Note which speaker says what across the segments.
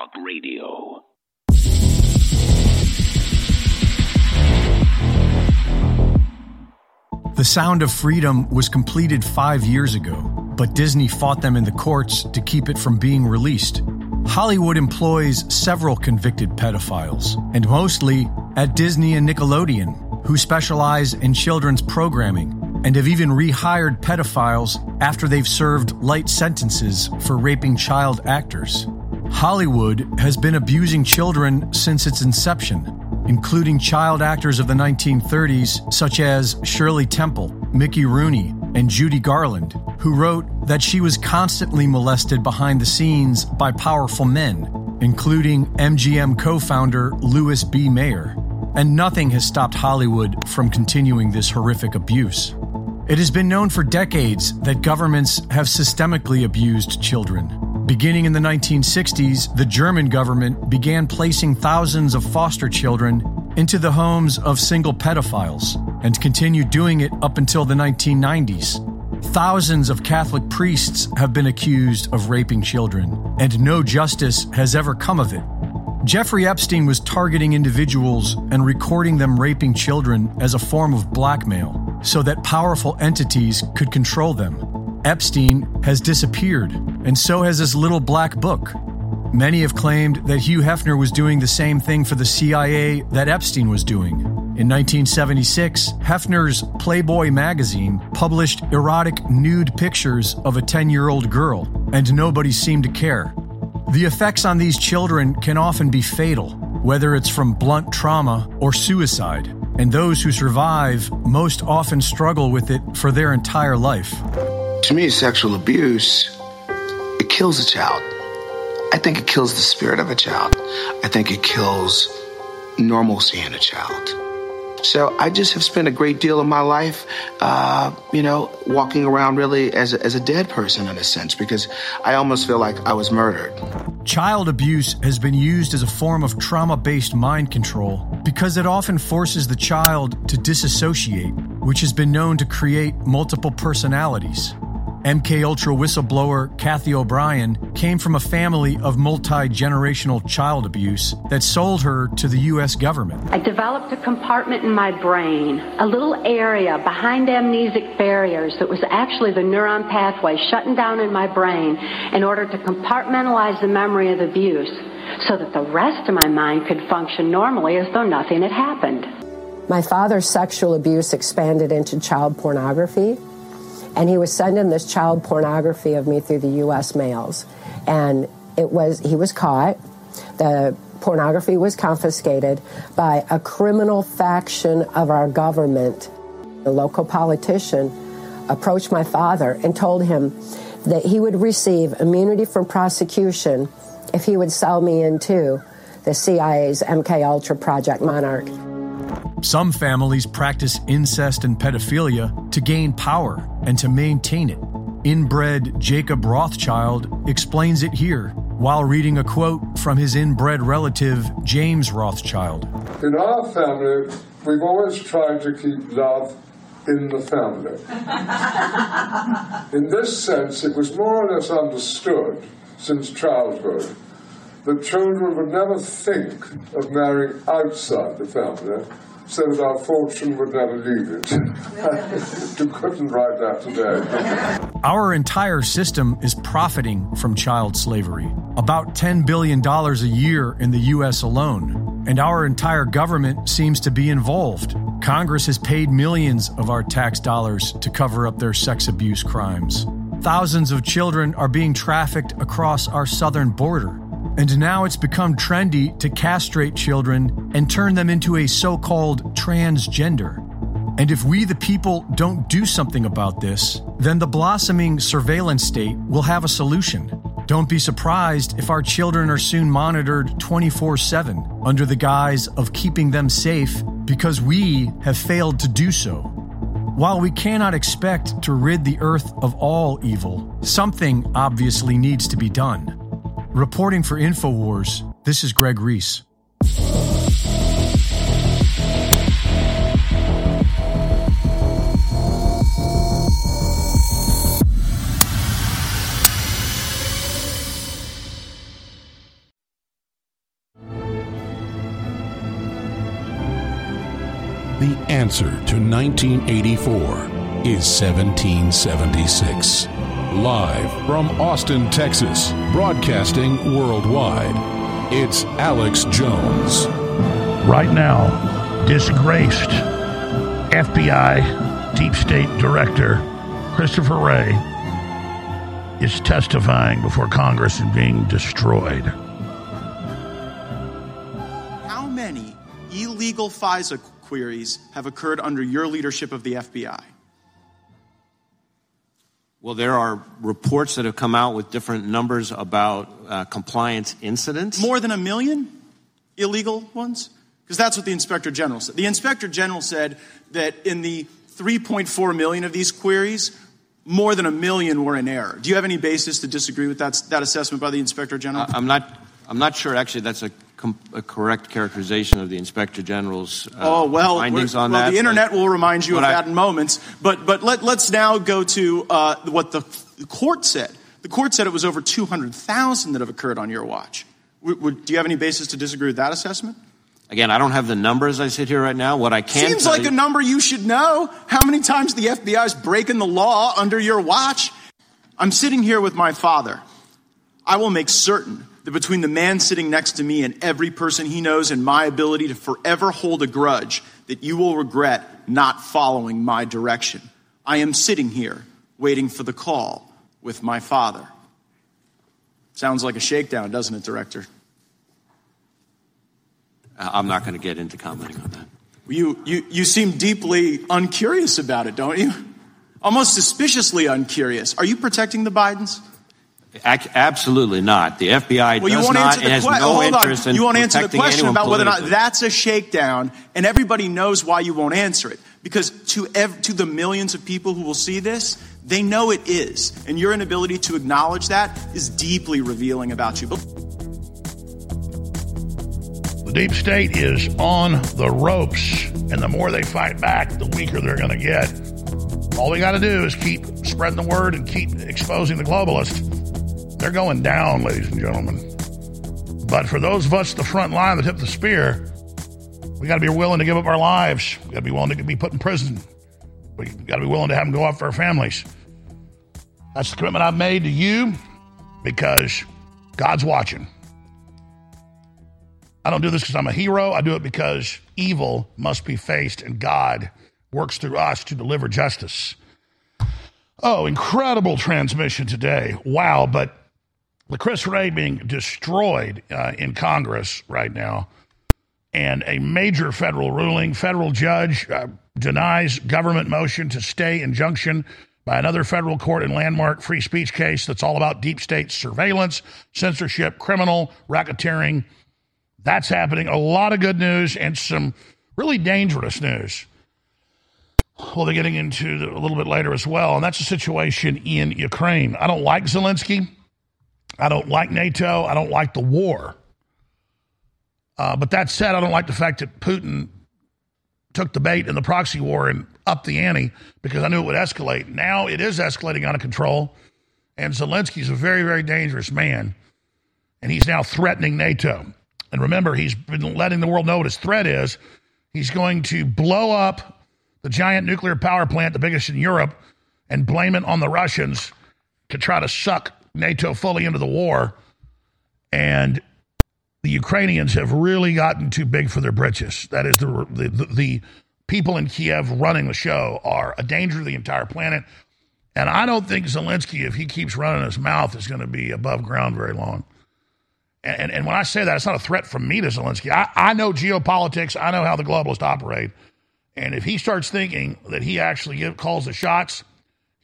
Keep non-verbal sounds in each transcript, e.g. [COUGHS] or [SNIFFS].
Speaker 1: Talk Radio.
Speaker 2: The Sound of Freedom was completed five years ago, but Disney fought them in the courts to keep it from being released. Hollywood employs several convicted pedophiles, and mostly at Disney and Nickelodeon, who specialize in children's programming and have even rehired pedophiles after they've served light sentences for raping child actors. Hollywood has been abusing children since its inception, including child actors of the 1930s such as Shirley Temple, Mickey Rooney, and Judy Garland, who wrote that she was constantly molested behind the scenes by powerful men, including MGM co founder Louis B. Mayer. And nothing has stopped Hollywood from continuing this horrific abuse. It has been known for decades that governments have systemically abused children. Beginning in the 1960s, the German government began placing thousands of foster children into the homes of single pedophiles and continued doing it up until the 1990s. Thousands of Catholic priests have been accused of raping children, and no justice has ever come of it. Jeffrey Epstein was targeting individuals and recording them raping children as a form of blackmail so that powerful entities could control them. Epstein has disappeared, and so has his little black book. Many have claimed that Hugh Hefner was doing the same thing for the CIA that Epstein was doing. In 1976, Hefner's Playboy magazine published erotic nude pictures of a 10 year old girl, and nobody seemed to care. The effects on these children can often be fatal, whether it's from blunt trauma or suicide, and those who survive most often struggle with it for their entire life.
Speaker 3: To me, sexual abuse, it kills a child. I think it kills the spirit of a child. I think it kills normalcy in a child. So I just have spent a great deal of my life, uh, you know, walking around really as a, as a dead person in a sense, because I almost feel like I was murdered.
Speaker 2: Child abuse has been used as a form of trauma based mind control because it often forces the child to disassociate, which has been known to create multiple personalities. MK Ultra whistleblower Cathy O'Brien came from a family of multi-generational child abuse that sold her to the US government.
Speaker 4: I developed a compartment in my brain, a little area behind amnesic barriers that was actually the neuron pathway shutting down in my brain in order to compartmentalize the memory of abuse so that the rest of my mind could function normally as though nothing had happened.
Speaker 5: My father's sexual abuse expanded into child pornography and he was sending this child pornography of me through the U.S. mails, and it was he was caught. The pornography was confiscated by a criminal faction of our government. The local politician approached my father and told him that he would receive immunity from prosecution if he would sell me into the CIA's MK Ultra Project Monarch.
Speaker 2: Some families practice incest and pedophilia to gain power and to maintain it. Inbred Jacob Rothschild explains it here while reading a quote from his inbred relative, James Rothschild.
Speaker 6: In our family, we've always tried to keep love in the family. in this sense, it was more or less understood since childhood that children would never think of marrying outside the family so that our fortune would never leave it. [LAUGHS] you couldn't write that today.
Speaker 2: Our entire system is profiting from child slavery, about $10 billion a year in the U.S. alone. And our entire government seems to be involved. Congress has paid millions of our tax dollars to cover up their sex abuse crimes. Thousands of children are being trafficked across our southern border. And now it's become trendy to castrate children and turn them into a so called transgender. And if we, the people, don't do something about this, then the blossoming surveillance state will have a solution. Don't be surprised if our children are soon monitored 24 7 under the guise of keeping them safe because we have failed to do so. While we cannot expect to rid the earth of all evil, something obviously needs to be done. Reporting for InfoWars, this is Greg Reese.
Speaker 1: The answer to 1984 is 1776. Live from Austin, Texas, broadcasting worldwide, it's Alex Jones.
Speaker 7: Right now, disgraced FBI Deep State Director Christopher Wray is testifying before Congress and being destroyed.
Speaker 8: How many illegal FISA queries have occurred under your leadership of the FBI?
Speaker 9: Well, there are reports that have come out with different numbers about uh, compliance incidents.
Speaker 8: More than a million illegal ones? Because that's what the Inspector General said. The Inspector General said that in the 3.4 million of these queries, more than a million were in error. Do you have any basis to disagree with that, that assessment by the Inspector General?
Speaker 9: I'm not. I'm not sure. Actually, that's a, a correct characterization of the Inspector General's uh,
Speaker 8: oh well,
Speaker 9: findings on
Speaker 8: well,
Speaker 9: that.
Speaker 8: the internet will remind you of
Speaker 9: I-
Speaker 8: that in moments. But but let, let's now go to uh, what the, the court said. The court said it was over 200,000 that have occurred on your watch. W- would- do you have any basis to disagree with that assessment?
Speaker 9: Again, I don't have the numbers as I sit here right now. What I can
Speaker 8: Seems like
Speaker 9: you-
Speaker 8: a number you should know. How many times the FBI is breaking the law under your watch? I'm sitting here with my father. I will make certain between the man sitting next to me and every person he knows and my ability to forever hold a grudge, that you will regret not following my direction. I am sitting here waiting for the call with my father. Sounds like a shakedown, doesn't it, Director?
Speaker 9: Uh, I'm not going to get into commenting on that.
Speaker 8: You, you, you seem deeply uncurious about it, don't you? Almost suspiciously uncurious. Are you protecting the Bidens?
Speaker 9: Ac- absolutely not. The FBI
Speaker 8: Well, you
Speaker 9: does
Speaker 8: won't
Speaker 9: not
Speaker 8: answer the
Speaker 9: has
Speaker 8: question.
Speaker 9: no
Speaker 8: hold
Speaker 9: interest
Speaker 8: on.
Speaker 9: in
Speaker 8: You won't answer the question about whether or not that's a shakedown, and everybody knows why you won't answer it. Because to ev- to the millions of people who will see this, they know it is, and your inability to acknowledge that is deeply revealing about you. But
Speaker 7: The deep state is on the ropes, and the more they fight back, the weaker they're going to get. All we got to do is keep spreading the word and keep exposing the globalists. They're going down, ladies and gentlemen. But for those of us at the front line that tip the spear, we got to be willing to give up our lives. We got to be willing to be put in prison. We got to be willing to have them go off our families. That's the commitment I've made to you because God's watching. I don't do this because I'm a hero. I do it because evil must be faced and God works through us to deliver justice. Oh, incredible transmission today. Wow. But the Chris Wray being destroyed uh, in Congress right now and a major federal ruling, federal judge uh, denies government motion to stay injunction by another federal court in landmark free speech case that's all about deep state surveillance, censorship, criminal racketeering. That's happening. A lot of good news and some really dangerous news. We'll be getting into a little bit later as well. And that's the situation in Ukraine. I don't like Zelensky. I don't like NATO. I don't like the war. Uh, but that said, I don't like the fact that Putin took the bait in the proxy war and upped the ante because I knew it would escalate. Now it is escalating out of control. And Zelensky's a very, very dangerous man. And he's now threatening NATO. And remember, he's been letting the world know what his threat is. He's going to blow up the giant nuclear power plant, the biggest in Europe, and blame it on the Russians to try to suck NATO fully into the war. And the Ukrainians have really gotten too big for their britches. That is, the, the, the, people in Kiev running the show are a danger to the entire planet. And I don't think Zelensky, if he keeps running his mouth, is going to be above ground very long. And, and when I say that, it's not a threat from me to Zelensky. I, I know geopolitics. I know how the globalists operate. And if he starts thinking that he actually calls the shots,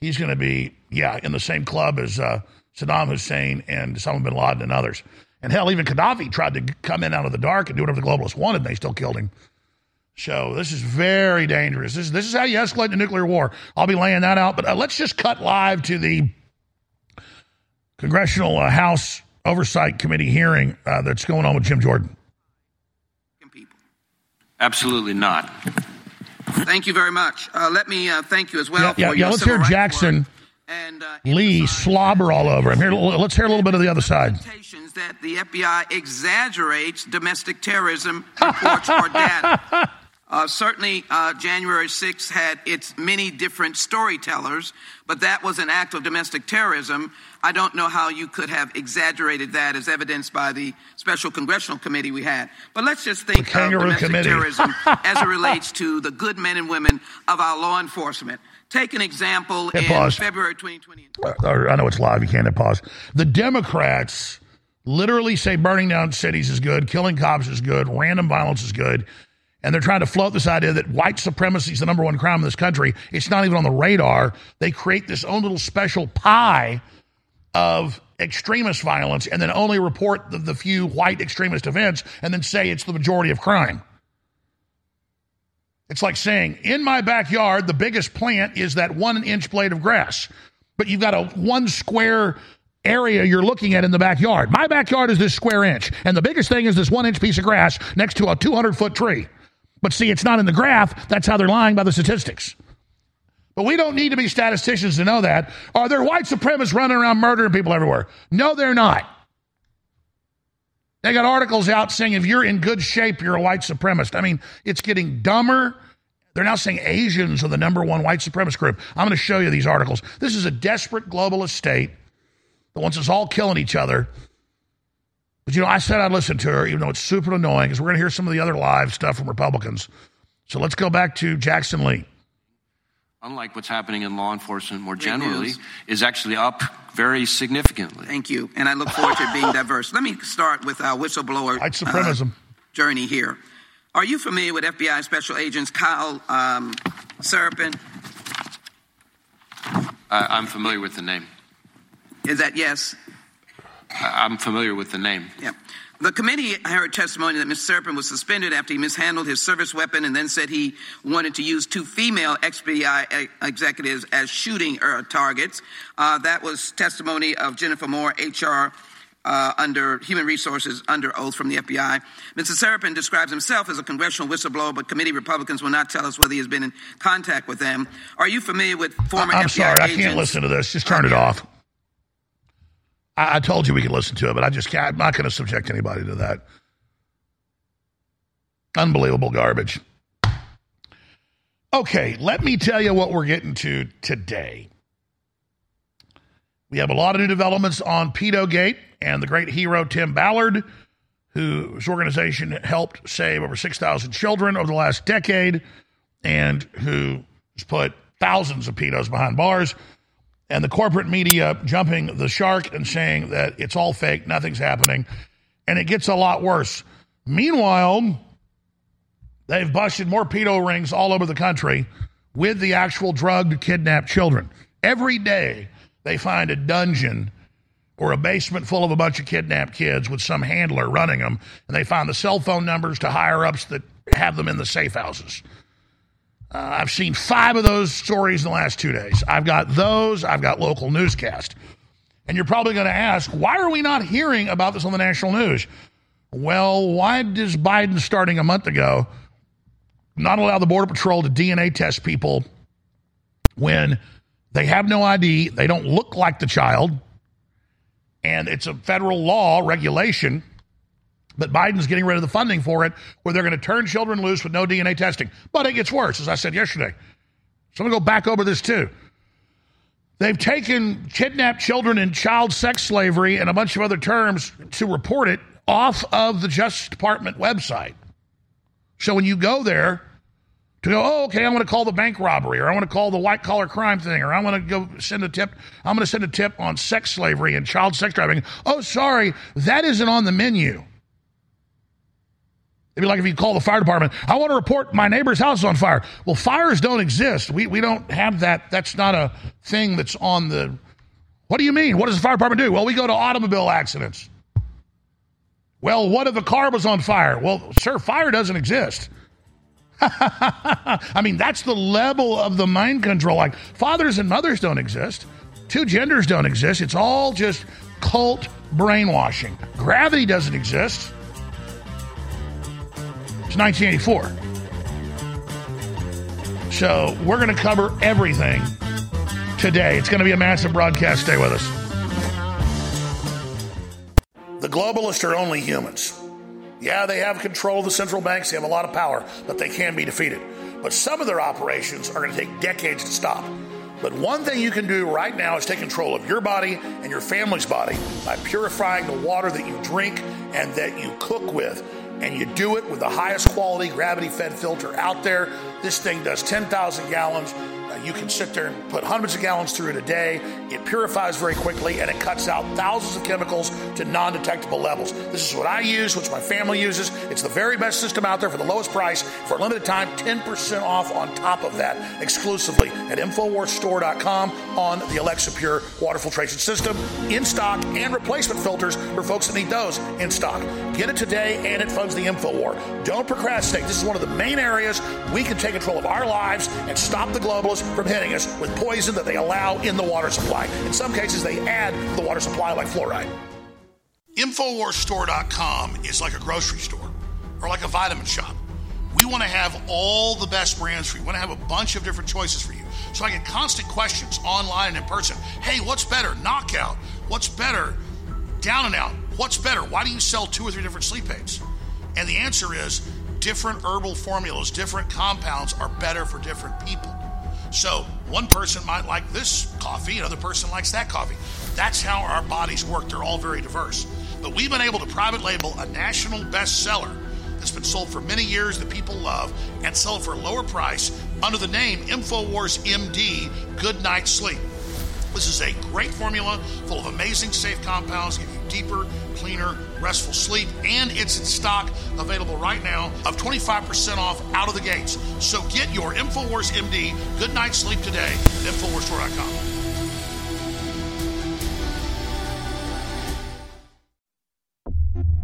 Speaker 7: he's going to be, yeah, in the same club as uh, Saddam Hussein and Osama bin Laden and others. And hell, even Gaddafi tried to come in out of the dark and do whatever the globalists wanted, and they still killed him. So this is very dangerous. This, this is how you escalate the nuclear war. I'll be laying that out. But uh, let's just cut live to the Congressional uh, House Oversight Committee hearing uh, that's going on with Jim Jordan.
Speaker 9: Absolutely not.
Speaker 10: Thank you very much. Uh, let me uh, thank you as well
Speaker 7: Yeah,
Speaker 10: for
Speaker 7: yeah, yeah let's hear Jackson
Speaker 10: work and uh,
Speaker 7: Lee slobber all over him. Here, let's hear a little bit of the other side.
Speaker 10: that the FBI exaggerates domestic terrorism reports or data. [LAUGHS] Uh, certainly, uh, January 6th had its many different storytellers, but that was an act of domestic terrorism. I don't know how you could have exaggerated that as evidenced by the special congressional committee we had. But let's just think of domestic
Speaker 7: committee.
Speaker 10: terrorism [LAUGHS] as it relates to the good men and women of our law enforcement. Take an example
Speaker 7: Hit
Speaker 10: in
Speaker 7: pause.
Speaker 10: February 2020.
Speaker 7: Uh, I know it's live. You can't hit pause. The Democrats literally say burning down cities is good, killing cops is good, random violence is good. And they're trying to float this idea that white supremacy is the number one crime in this country. It's not even on the radar. They create this own little special pie of extremist violence and then only report the, the few white extremist events and then say it's the majority of crime. It's like saying, in my backyard, the biggest plant is that one inch blade of grass, but you've got a one square area you're looking at in the backyard. My backyard is this square inch, and the biggest thing is this one inch piece of grass next to a 200 foot tree. But see, it's not in the graph. That's how they're lying by the statistics. But we don't need to be statisticians to know that. Are there white supremacists running around murdering people everywhere? No, they're not. They got articles out saying if you're in good shape, you're a white supremacist. I mean, it's getting dumber. They're now saying Asians are the number one white supremacist group. I'm going to show you these articles. This is a desperate globalist state that wants us all killing each other. But you know, I said I'd listen to her, even though it's super annoying, because we're going to hear some of the other live stuff from Republicans. So let's go back to Jackson Lee.
Speaker 9: Unlike what's happening in law enforcement more
Speaker 10: Great
Speaker 9: generally,
Speaker 10: news.
Speaker 9: is actually up very significantly.
Speaker 10: Thank you. And I look forward to it being diverse. Let me start with our whistleblower
Speaker 7: White supremacism.
Speaker 10: uh, journey here. Are you familiar with FBI Special Agents Kyle um, Seraphin?
Speaker 9: I, I'm familiar with the name.
Speaker 10: Is that yes?
Speaker 9: I, I'm familiar with the name.
Speaker 10: Yeah. The committee heard testimony that Mr. Seraphin was suspended after he mishandled his service weapon and then said he wanted to use two female FBI executives as shooting uh, targets. Uh, that was testimony of Jennifer Moore, HR uh, under Human Resources under oath from the FBI. Mr. Seraphin describes himself as a congressional whistleblower, but committee Republicans will not tell us whether he has been in contact with them. Are you familiar with former
Speaker 7: I'm
Speaker 10: FBI
Speaker 7: sorry, I can't listen to this. Just turn it off. I, I told you we could listen to it, but I just can't. I'm not going to subject anybody to that. Unbelievable garbage. Okay, let me tell you what we're getting to today. We have a lot of new developments on Pedogate and the great hero Tim Ballard, whose organization helped save over 6,000 children over the last decade and who has put thousands of pedos behind bars. And the corporate media jumping the shark and saying that it's all fake, nothing's happening. And it gets a lot worse. Meanwhile, they've busted more pedo rings all over the country with the actual drugged, kidnapped children. Every day, they find a dungeon or a basement full of a bunch of kidnapped kids with some handler running them, and they find the cell phone numbers to higher ups that have them in the safe houses. Uh, I've seen five of those stories in the last two days. I've got those, I've got local newscast. And you're probably going to ask, why are we not hearing about this on the national news? Well, why does Biden, starting a month ago, not allow the Border Patrol to DNA test people when they have no ID, they don't look like the child, and it's a federal law regulation? But Biden's getting rid of the funding for it, where they're going to turn children loose with no DNA testing. But it gets worse, as I said yesterday. So I'm going to go back over this too. They've taken kidnapped children and child sex slavery and a bunch of other terms to report it off of the Justice Department website. So when you go there to go, oh, okay, I want to call the bank robbery, or I want to call the white collar crime thing, or I want to go send a tip, I'm going to send a tip on sex slavery and child sex trafficking. Oh, sorry, that isn't on the menu. It'd be like if you call the fire department, I want to report my neighbor's house on fire. Well, fires don't exist. We, we don't have that. That's not a thing that's on the. What do you mean? What does the fire department do? Well, we go to automobile accidents. Well, what if a car was on fire? Well, sir, fire doesn't exist. [LAUGHS] I mean, that's the level of the mind control. Like, fathers and mothers don't exist, two genders don't exist. It's all just cult brainwashing. Gravity doesn't exist. It's 1984. So we're going to cover everything today. It's going to be a massive broadcast. Stay with us. The globalists are only humans. Yeah, they have control of the central banks, they have a lot of power, but they can be defeated. But some of their operations are going to take decades to stop. But one thing you can do right now is take control of your body and your family's body by purifying the water that you drink and that you cook with. And you do it with the highest quality gravity fed filter out there. This thing does 10,000 gallons. You can sit there and put hundreds of gallons through it a day. It purifies very quickly and it cuts out thousands of chemicals to non detectable levels. This is what I use, which my family uses. It's the very best system out there for the lowest price. For a limited time, 10% off on top of that exclusively at InfoWarsStore.com on the Alexa Pure water filtration system in stock and replacement filters for folks that need those in stock. Get it today and it funds the InfoWar. Don't procrastinate. This is one of the main areas we can take control of our lives and stop the globalists from hitting us with poison that they allow in the water supply. In some cases, they add the water supply like fluoride. InfoWarsStore.com is like a grocery store or like a vitamin shop. We want to have all the best brands for you. We want to have a bunch of different choices for you. So I get constant questions online and in person. Hey, what's better? Knockout. What's better? Down and out. What's better? Why do you sell two or three different sleep aids? And the answer is different herbal formulas, different compounds are better for different people. So one person might like this coffee, another person likes that coffee. That's how our bodies work. They're all very diverse. But we've been able to private label a national bestseller that's been sold for many years that people love and sell it for a lower price under the name InfoWars MD Good Night Sleep. This is a great formula full of amazing safe compounds, give you deeper, cleaner, restful sleep, and it's in stock available right now of 25% off out of the gates. So get your InfoWars MD Good Night Sleep today at InfoWarsStore.com.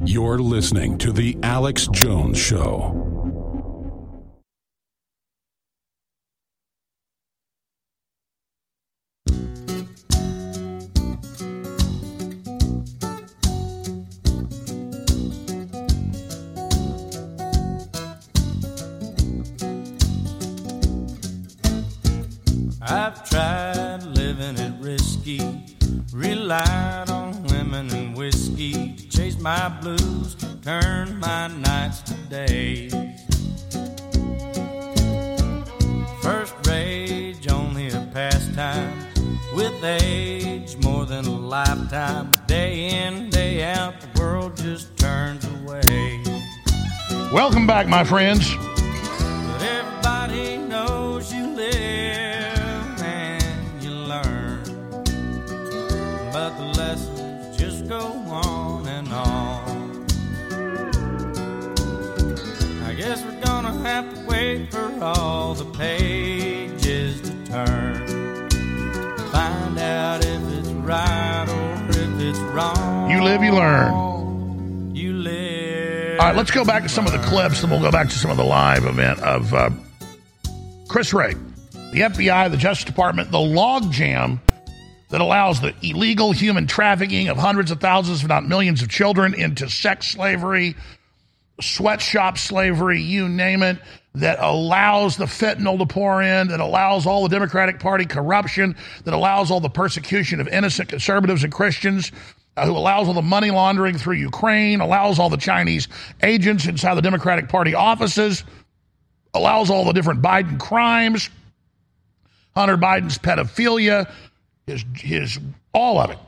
Speaker 1: You're listening to The Alex Jones Show.
Speaker 11: I've tried living it risky, relied on women and whiskey to chase my blues, turn my nights to days. First rage, only a pastime. With age, more than a lifetime. Day in, day out, the world just turns away.
Speaker 7: Welcome back, my friends.
Speaker 11: But everybody knows you live But the lessons just go on and on. I guess we're gonna have to wait for all the pages to turn. Find out if it's right or if it's wrong.
Speaker 7: You live, you learn.
Speaker 11: You live.
Speaker 7: All right, let's go back to some of the clips, and we'll go back to some of the live event of uh, Chris Wray, the FBI, the Justice Department, the logjam that allows the illegal human trafficking of hundreds of thousands, if not millions, of children into sex slavery, sweatshop slavery, you name it, that allows the fentanyl to pour in, that allows all the Democratic Party corruption, that allows all the persecution of innocent conservatives and Christians, uh, who allows all the money laundering through Ukraine, allows all the Chinese agents inside the Democratic Party offices, allows all the different Biden crimes, Hunter Biden's pedophilia, his, his all of it.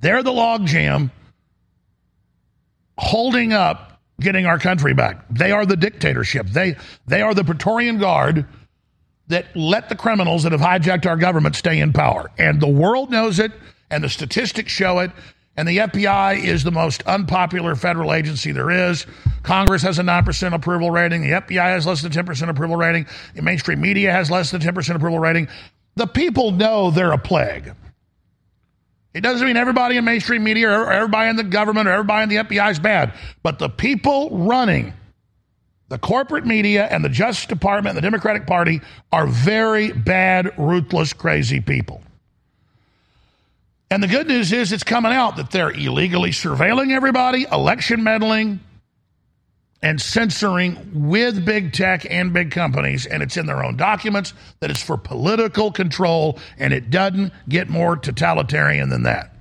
Speaker 7: They're the logjam holding up getting our country back. They are the dictatorship. They they are the Praetorian Guard that let the criminals that have hijacked our government stay in power. And the world knows it, and the statistics show it. And the FBI is the most unpopular federal agency there is. Congress has a 9% approval rating. The FBI has less than 10% approval rating. The mainstream media has less than 10% approval rating. The people know they're a plague. It doesn't mean everybody in mainstream media or everybody in the government or everybody in the FBI is bad, but the people running the corporate media and the Justice Department and the Democratic Party are very bad, ruthless, crazy people. And the good news is it's coming out that they're illegally surveilling everybody, election meddling, and censoring with big tech and big companies. And it's in their own documents that it's for political control, and it doesn't get more totalitarian than that.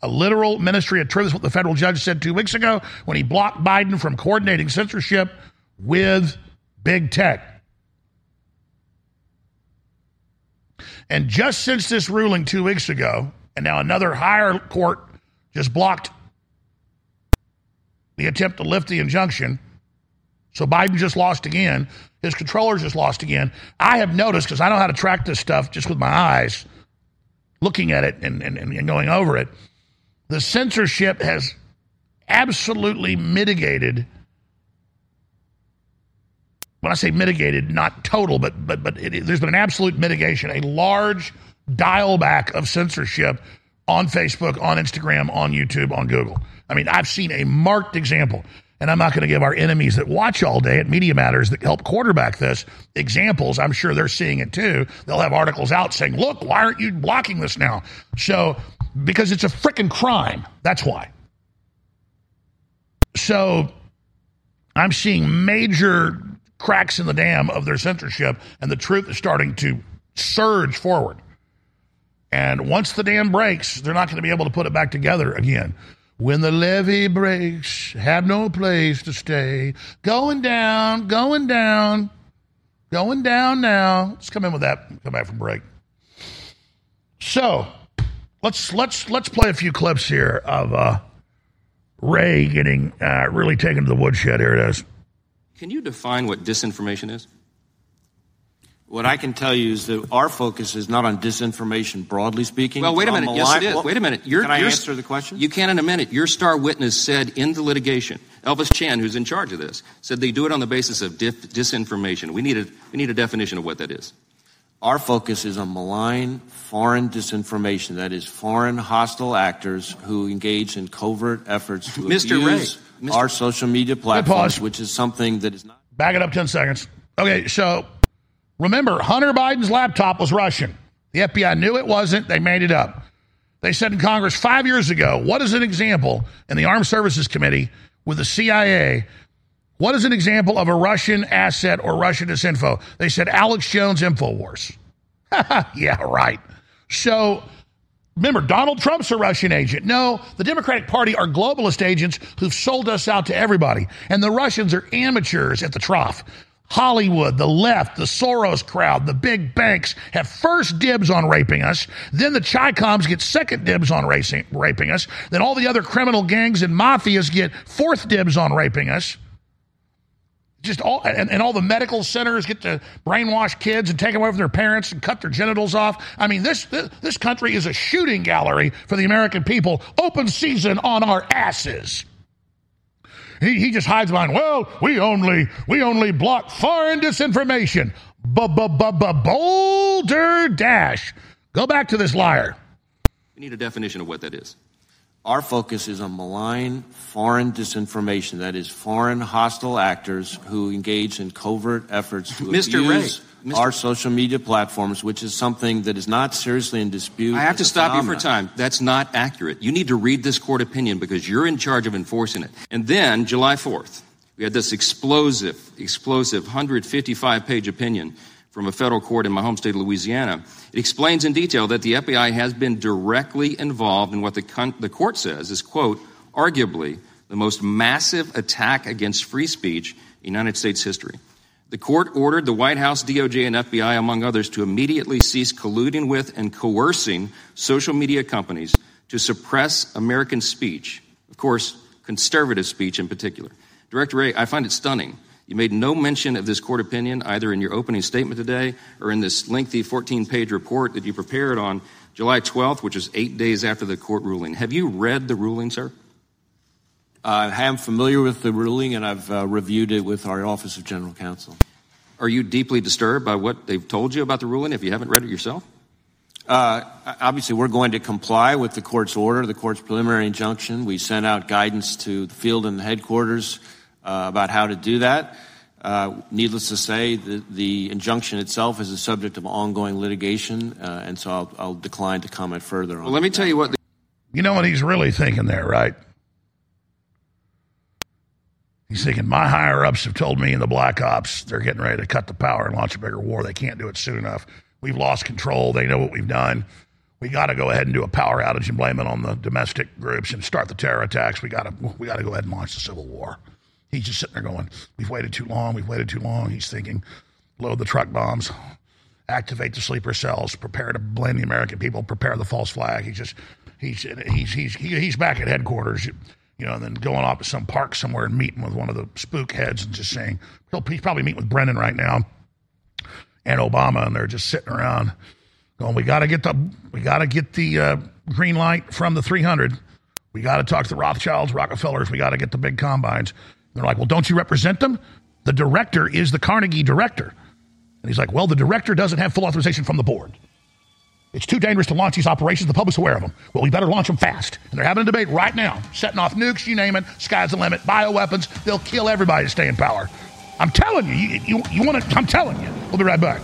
Speaker 7: A literal ministry of truth is what the federal judge said two weeks ago when he blocked Biden from coordinating censorship with big tech. And just since this ruling two weeks ago, and now another higher court just blocked the attempt to lift the injunction. So Biden just lost again. His controllers just lost again. I have noticed, because I know how to track this stuff just with my eyes, looking at it and, and, and going over it, the censorship has absolutely mitigated. When I say mitigated, not total, but but but it, there's been an absolute mitigation, a large dial back of censorship on Facebook, on Instagram, on YouTube, on Google. I mean, I've seen a marked example, and I'm not going to give our enemies that watch all day at Media Matters that help quarterback this examples. I'm sure they're seeing it too. They'll have articles out saying, look, why aren't you blocking this now? So, because it's a freaking crime. That's why. So, I'm seeing major cracks in the dam of their censorship, and the truth is starting to surge forward. And once the dam breaks, they're not going to be able to put it back together again. When the levee breaks, have no place to stay. Going down, going down, going down now. Let's come in with that. Come back from break. So let's let's let's play a few clips here of uh, Wray getting uh, really taken to the woodshed. Here it is.
Speaker 12: Can you define what disinformation is? What I can tell you is that our focus is not on disinformation, broadly speaking.
Speaker 13: Well, wait a minute. Yes, it is.
Speaker 12: Well,
Speaker 13: wait a minute.
Speaker 12: You're, can I answer the question?
Speaker 13: You can in a minute. Your star witness said in the litigation, Elvis Chan, who's in charge of this, said they do it on the basis of dif- disinformation. We need a we need a definition of what that is.
Speaker 12: Our focus is on malign foreign disinformation. That is, foreign hostile actors who engage in covert efforts to
Speaker 13: Mr.
Speaker 12: abuse
Speaker 13: Wray,
Speaker 12: our social media platforms, which is something that is not.
Speaker 7: Back it up 10 seconds. Okay, so remember, Hunter Biden's laptop was Russian. The FBI knew it wasn't, they made it up. They said in Congress five years ago, what is an example in the Armed Services Committee with the CIA? What is an example of a Russian asset or Russian disinfo? They said Alex Jones InfoWars. [LAUGHS] yeah, right. So remember, Donald Trump's a Russian agent. No, the Democratic Party are globalist agents who've sold us out to everybody. And the Russians are amateurs at the trough. Hollywood, the left, the Soros crowd, the big banks have first dibs on raping us. Then the Chicoms get second dibs on racing, raping us. Then all the other criminal gangs and mafias get fourth dibs on raping us. Just all, and, and all the medical centers get to brainwash kids and take them away from their parents and cut their genitals off. I mean, this, this country is a shooting gallery for the American people. Open season on our asses. He, he just hides behind, well, we only we only block foreign disinformation. Boulder Dash. Go back to this liar.
Speaker 13: We need a definition of what that is.
Speaker 12: Our focus is on malign foreign disinformation. That is, foreign hostile actors who engage in covert efforts to
Speaker 13: Mr.
Speaker 12: abuse
Speaker 13: Wray, Mr.
Speaker 12: our social media platforms, which is something that is not seriously in dispute.
Speaker 13: I have to stop you
Speaker 12: phenomenon.
Speaker 13: for time. That's not accurate. You need to read this court opinion because you're in charge of enforcing it. And then, July 4th, we had this explosive, explosive 155 page opinion from a federal court in my home state of Louisiana. It explains in detail that the FBI has been directly involved in what the, con- the court says is, quote, arguably the most massive attack against free speech in United States history. The court ordered the White House, DOJ, and FBI, among others, to immediately cease colluding with and coercing social media companies to suppress American speech, of course, conservative speech in particular. Director Wray, I find it stunning. You made no mention of this court opinion either in your opening statement today or in this lengthy 14 page report that you prepared on July 12th, which is eight days after the court ruling. Have you read the ruling, sir?
Speaker 12: I am familiar with the ruling and I've uh, reviewed it with our Office of General Counsel.
Speaker 13: Are you deeply disturbed by what they've told you about the ruling if you haven't read it yourself?
Speaker 12: Uh, obviously, we're going to comply with the court's order, the court's preliminary injunction. We sent out guidance to the field and the headquarters uh, about how to do that. Uh, needless to say, the, the, injunction itself is a subject of ongoing litigation, uh, and so I'll, I'll, decline to comment further on.
Speaker 13: Well, let me
Speaker 12: that.
Speaker 13: tell you what. The-
Speaker 7: You know what he's really thinking there, right? He's thinking, my higher ups have told me in the Black Ops they're getting ready to cut the power and launch a bigger war. They can't do it soon enough. We've lost control. They know what we've done. we got to go ahead and do a power outage and blame it on the domestic groups and start the terror attacks. We got to we got to go ahead and launch the civil war. He's just sitting there going, "We've waited too long. We've waited too long." He's thinking, "Load the truck bombs, activate the sleeper cells, prepare to blame the American people, prepare the false flag." He's just he's he's he's he's back at headquarters, you know, and then going off to some park somewhere and meeting with one of the spook heads and just saying he's probably meeting with Brennan right now and Obama, and they're just sitting around going, "We got to get the we got to get the uh, green light from the 300. We got to talk to the Rothschilds, Rockefellers. We got to get the big combines." They're like, "Well, don't you represent them? The director is the Carnegie director." And he's like, "Well, the director doesn't have full authorization from the board." It's too dangerous to launch these operations. The public's aware of them. Well, we better launch them fast. And they're having a debate right now, setting off nukes, you name it, sky's the limit, bioweapons. They'll kill everybody to stay in power. I'm telling you, you, you, you want to, I'm telling you. We'll be right back.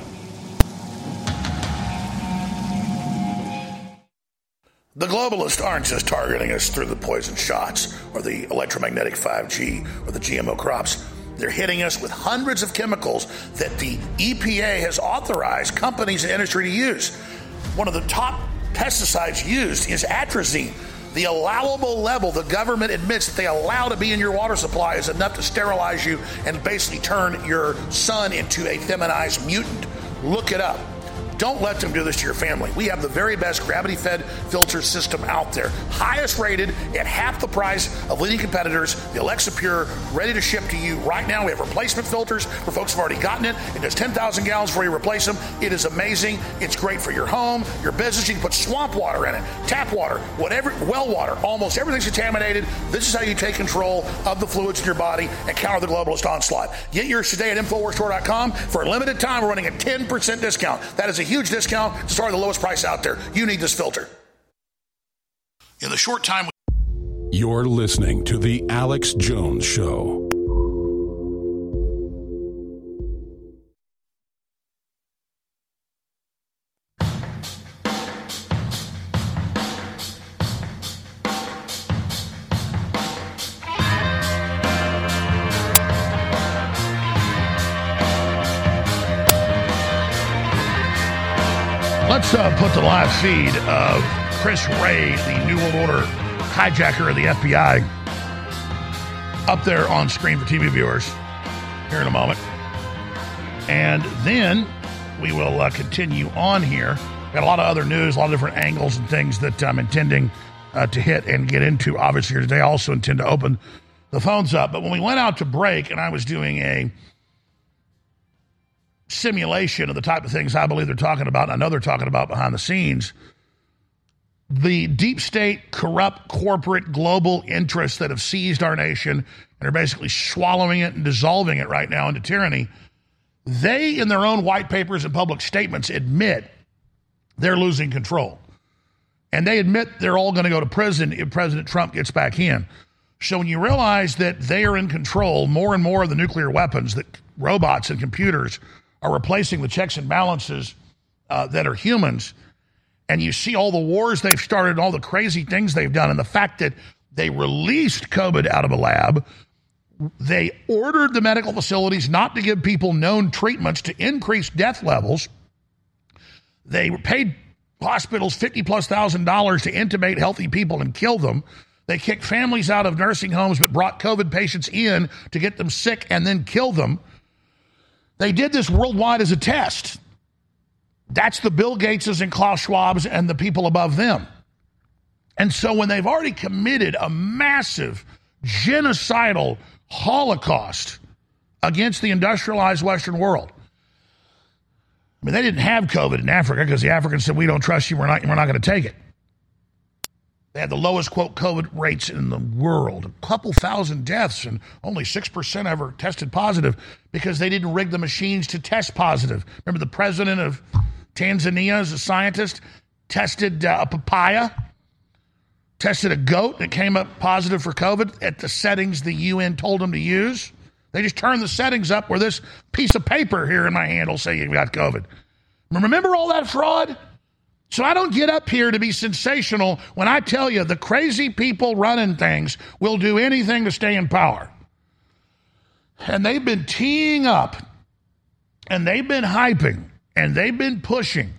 Speaker 7: The globalists aren't just targeting us through the poison shots or the electromagnetic 5G or the GMO crops. They're hitting us with hundreds of chemicals that the EPA has authorized companies and industry to use. One of the top pesticides used is atrazine. The allowable level the government admits that they allow to be in your water supply is enough to sterilize you and basically turn your son into a feminized mutant. Look it up. Don't let them do this to your family. We have the very best gravity fed filter system out there. Highest rated at half the price of leading competitors. The Alexa Pure ready to ship to you right now. We have replacement filters for folks who've already gotten it. It does 10,000 gallons before you replace them. It is amazing. It's great for your home, your business. You can put swamp water in it, tap water, whatever, well water. Almost everything's contaminated. This is how you take control of the fluids in your body and counter the globalist onslaught. Get yours today at InfoWarsStore.com. For a limited time, we're running a 10% discount. That is a huge discount to start the lowest price out there. You need this filter. In the short time.
Speaker 1: You're listening to The Alex Jones Show.
Speaker 7: Let's uh, put the live feed of Chris Wray, the New World Order hijacker of the FBI, up there on screen for TV viewers here in a moment. And then we will uh, continue on here. Got a lot of other news, a lot of different angles and things that I'm intending uh, to hit and get into. Obviously, here today, I also intend to open the phones up. But when we went out to break and I was doing a simulation of the type of things I believe they're talking about, and I know they're talking about behind the scenes. The deep state, corrupt, corporate, global interests that have seized our nation and are basically swallowing it and dissolving it right now into tyranny, they, in their own white papers and public statements, admit they're losing control. And they admit they're all going to go to prison if President Trump gets back in. So when you realize that they are in control more and more of the nuclear weapons, that robots and computers are replacing the checks and balances uh, that are humans, and you see all the wars they've started, all the crazy things they've done, and the fact that they released COVID out of a lab, they ordered the medical facilities not to give people known treatments to increase death levels. They paid hospitals fifty plus thousand dollars to intubate healthy people and kill them. They kicked families out of nursing homes, but brought COVID patients in to get them sick and then kill them. They did this worldwide as a test. That's the Bill Gateses and Klaus Schwabs and the people above them. And so when they've already committed a massive genocidal holocaust against the industrialized Western world, I mean, they didn't have COVID in Africa because the Africans said, "We don't trust you. We're not. We're not going to take it." They had the lowest quote COVID rates in the world, a couple thousand deaths, and only six percent ever tested positive because they didn't rig the machines to test positive. Remember, the president of Tanzania, as a scientist, tested uh, a papaya, tested a goat that came up positive for COVID at the settings the UN told him to use. They just turned the settings up where this piece of paper here in my hand will say you got COVID. Remember all that fraud? So I don't get up here to be sensational when I tell you the crazy people running things will do anything to stay in power. And they've been teeing up and they've been hyping and they've been pushing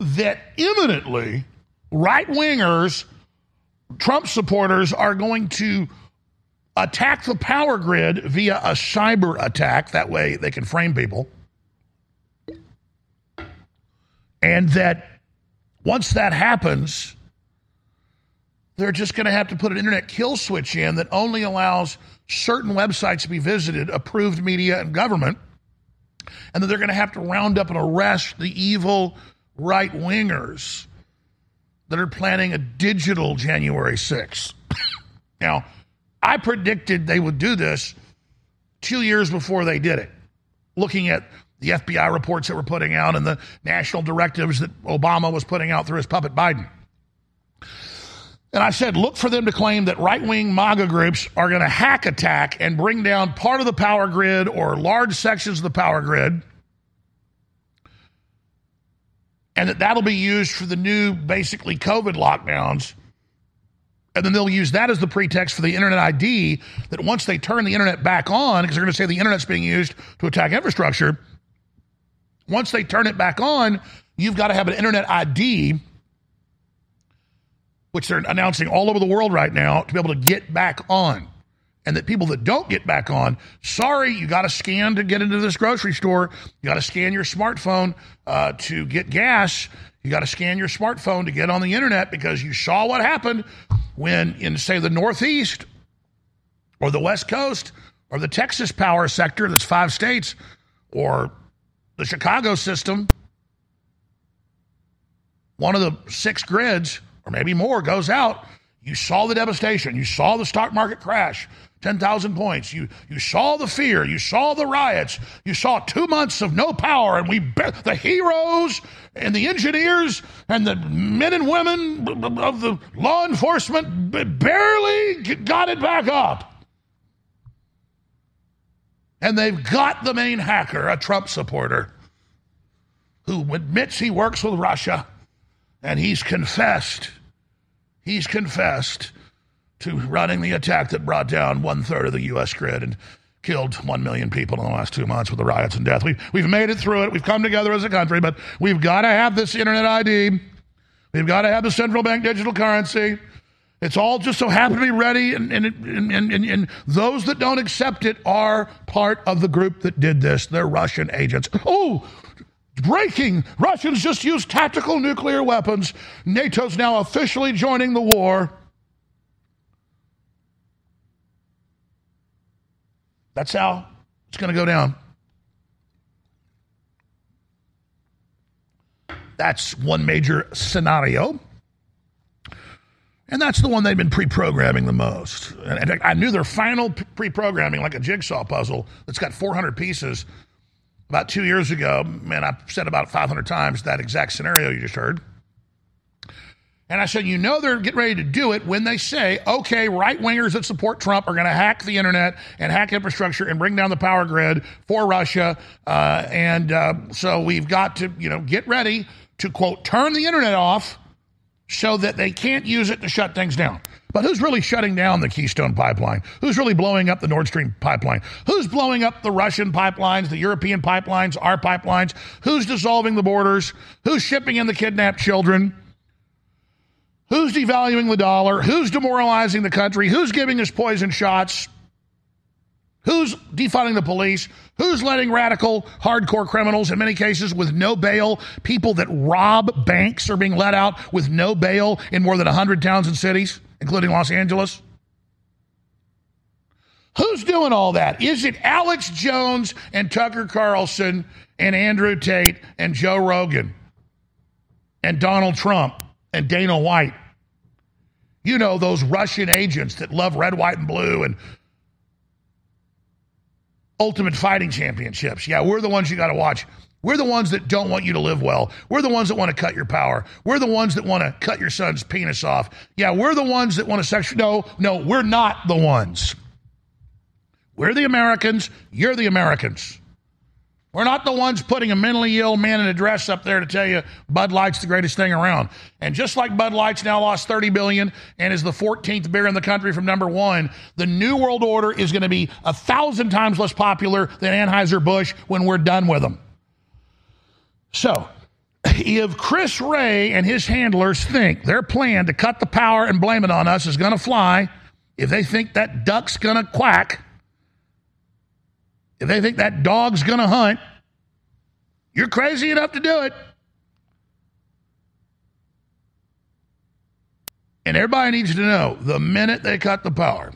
Speaker 7: that imminently right wingers, Trump supporters are going to attack the power grid via a cyber attack. That way they can frame people. And that once that happens, they're just going to have to put an internet kill switch in that only allows certain websites to be visited, approved media and government, and that they're going to have to round up and arrest the evil right wingers that are planning a digital January 6th. [COUGHS] now, I predicted they would do this two years before they did it, looking at the FBI reports that were putting out and the national directives that Obama was putting out through his puppet Biden. And I said, look for them to claim that right wing MAGA groups are going to hack attack and bring down part of the power grid or large sections of the power grid. And that that'll be used for the new, basically, COVID lockdowns. And then they'll use that as the pretext for the internet ID that once they turn the internet back on, because they're going to say the internet's being used to attack infrastructure, once they turn it back on, you've got to have an internet ID which they're announcing all over the world right now, to be able to get back on. And that people that don't get back on, sorry, you got to scan to get into this grocery store. You got to scan your smartphone uh, to get gas. You got to scan your smartphone to get on the internet because you saw what happened when, in, say, the Northeast or the West Coast or the Texas power sector that's five states or the Chicago system, one of the six grids or maybe more goes out. You saw the devastation. You saw the stock market crash, 10,000 points. You, you saw the fear. You saw the riots. You saw two months of no power. And we, the heroes and the engineers and the men and women of the law enforcement barely got it back up. And they've got the main hacker, a Trump supporter, who admits he works with Russia and he's confessed, he's confessed to running the attack that brought down one third of the U.S. grid and killed one million people in the last two months with the riots and death. We've, we've made it through it. We've come together as a country, but we've got to have this internet ID. We've got to have the central bank digital currency. It's all just so happen to be ready, and, and, and, and, those that don't accept it are part of the group that did this. They're Russian agents. Oh, breaking. Russians just used tactical nuclear weapons. NATO's now officially joining the war. That's how it's going to go down. That's one major scenario. And that's the one they've been pre programming the most. And I knew their final pre programming, like a jigsaw puzzle that's got 400 pieces, about two years ago, man, I said about 500 times that exact scenario you just heard. And I said, you know, they're getting ready to do it when they say, okay, right wingers that support Trump are going to hack the internet and hack infrastructure and bring down the power grid for Russia. Uh, and uh, so we've got to, you know, get ready to, quote, turn the internet off so that they can't use it to shut things down. But who's really shutting down the Keystone pipeline? Who's really blowing up the Nord Stream pipeline? Who's blowing up the Russian pipelines, the European pipelines, our pipelines? Who's dissolving the borders? Who's shipping in the kidnapped children? Who's devaluing the dollar? Who's demoralizing the country? Who's giving us poison shots? Who's defunding the police? Who's letting radical, hardcore criminals, in many cases with no bail, people that rob banks are being let out with no bail in more than 100 towns and cities? including Los Angeles? Who's doing all that? Is it Alex Jones and Tucker Carlson and Andrew Tate and Joe Rogan and Donald Trump and Dana White? You know, those Russian agents that love red, white, and blue and ultimate fighting championships. Yeah, we're the ones you got to watch. We're the ones that don't want you to live well. We're the ones that want to cut your power. We're the ones that want to cut your son's penis off. Yeah, we're the ones that want to sexually. No, no, we're not the ones. We're the Americans. You're the Americans. We're not the ones putting a mentally ill man in a dress up there to tell you Bud Light's the greatest thing around. And just like Bud Light's now lost 30 billion and is the 14th beer in the country from number one, the New World Order is going to be a thousand times less popular than Anheuser-Busch when we're done with them. So, [LAUGHS] if Chris Wray and his handlers think their plan to cut the power and blame it on us is going to fly, if they think that duck's going to quack, if they think that dog's going to hunt, you're crazy enough to do it. And everybody needs to know the minute they cut the power,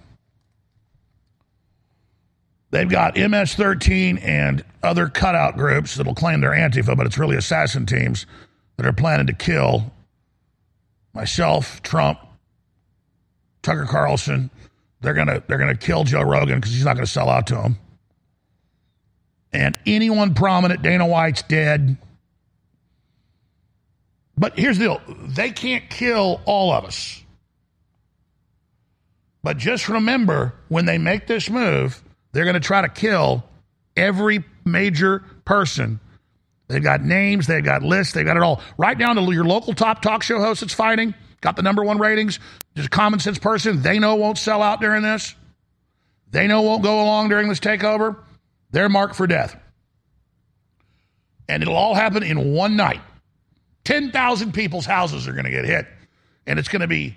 Speaker 7: they've got MS 13 and other cutout groups that'll claim they're Antifa, but it's really assassin teams that are planning to kill myself, Trump, Tucker Carlson. They're gonna they're gonna kill Joe Rogan because he's not gonna sell out to them. And anyone prominent, Dana White's dead. But here's the deal they can't kill all of us. But just remember when they make this move, they're going to try to kill every major person. They've got names, they've got lists, they've got it all. Right down to your local top talk show host that's fighting, got the number one ratings, just a common sense person they know won't sell out during this. They know won't go along during this takeover. They're marked for death. And it'll all happen in one night. 10,000 people's houses are going to get hit. And it's going to be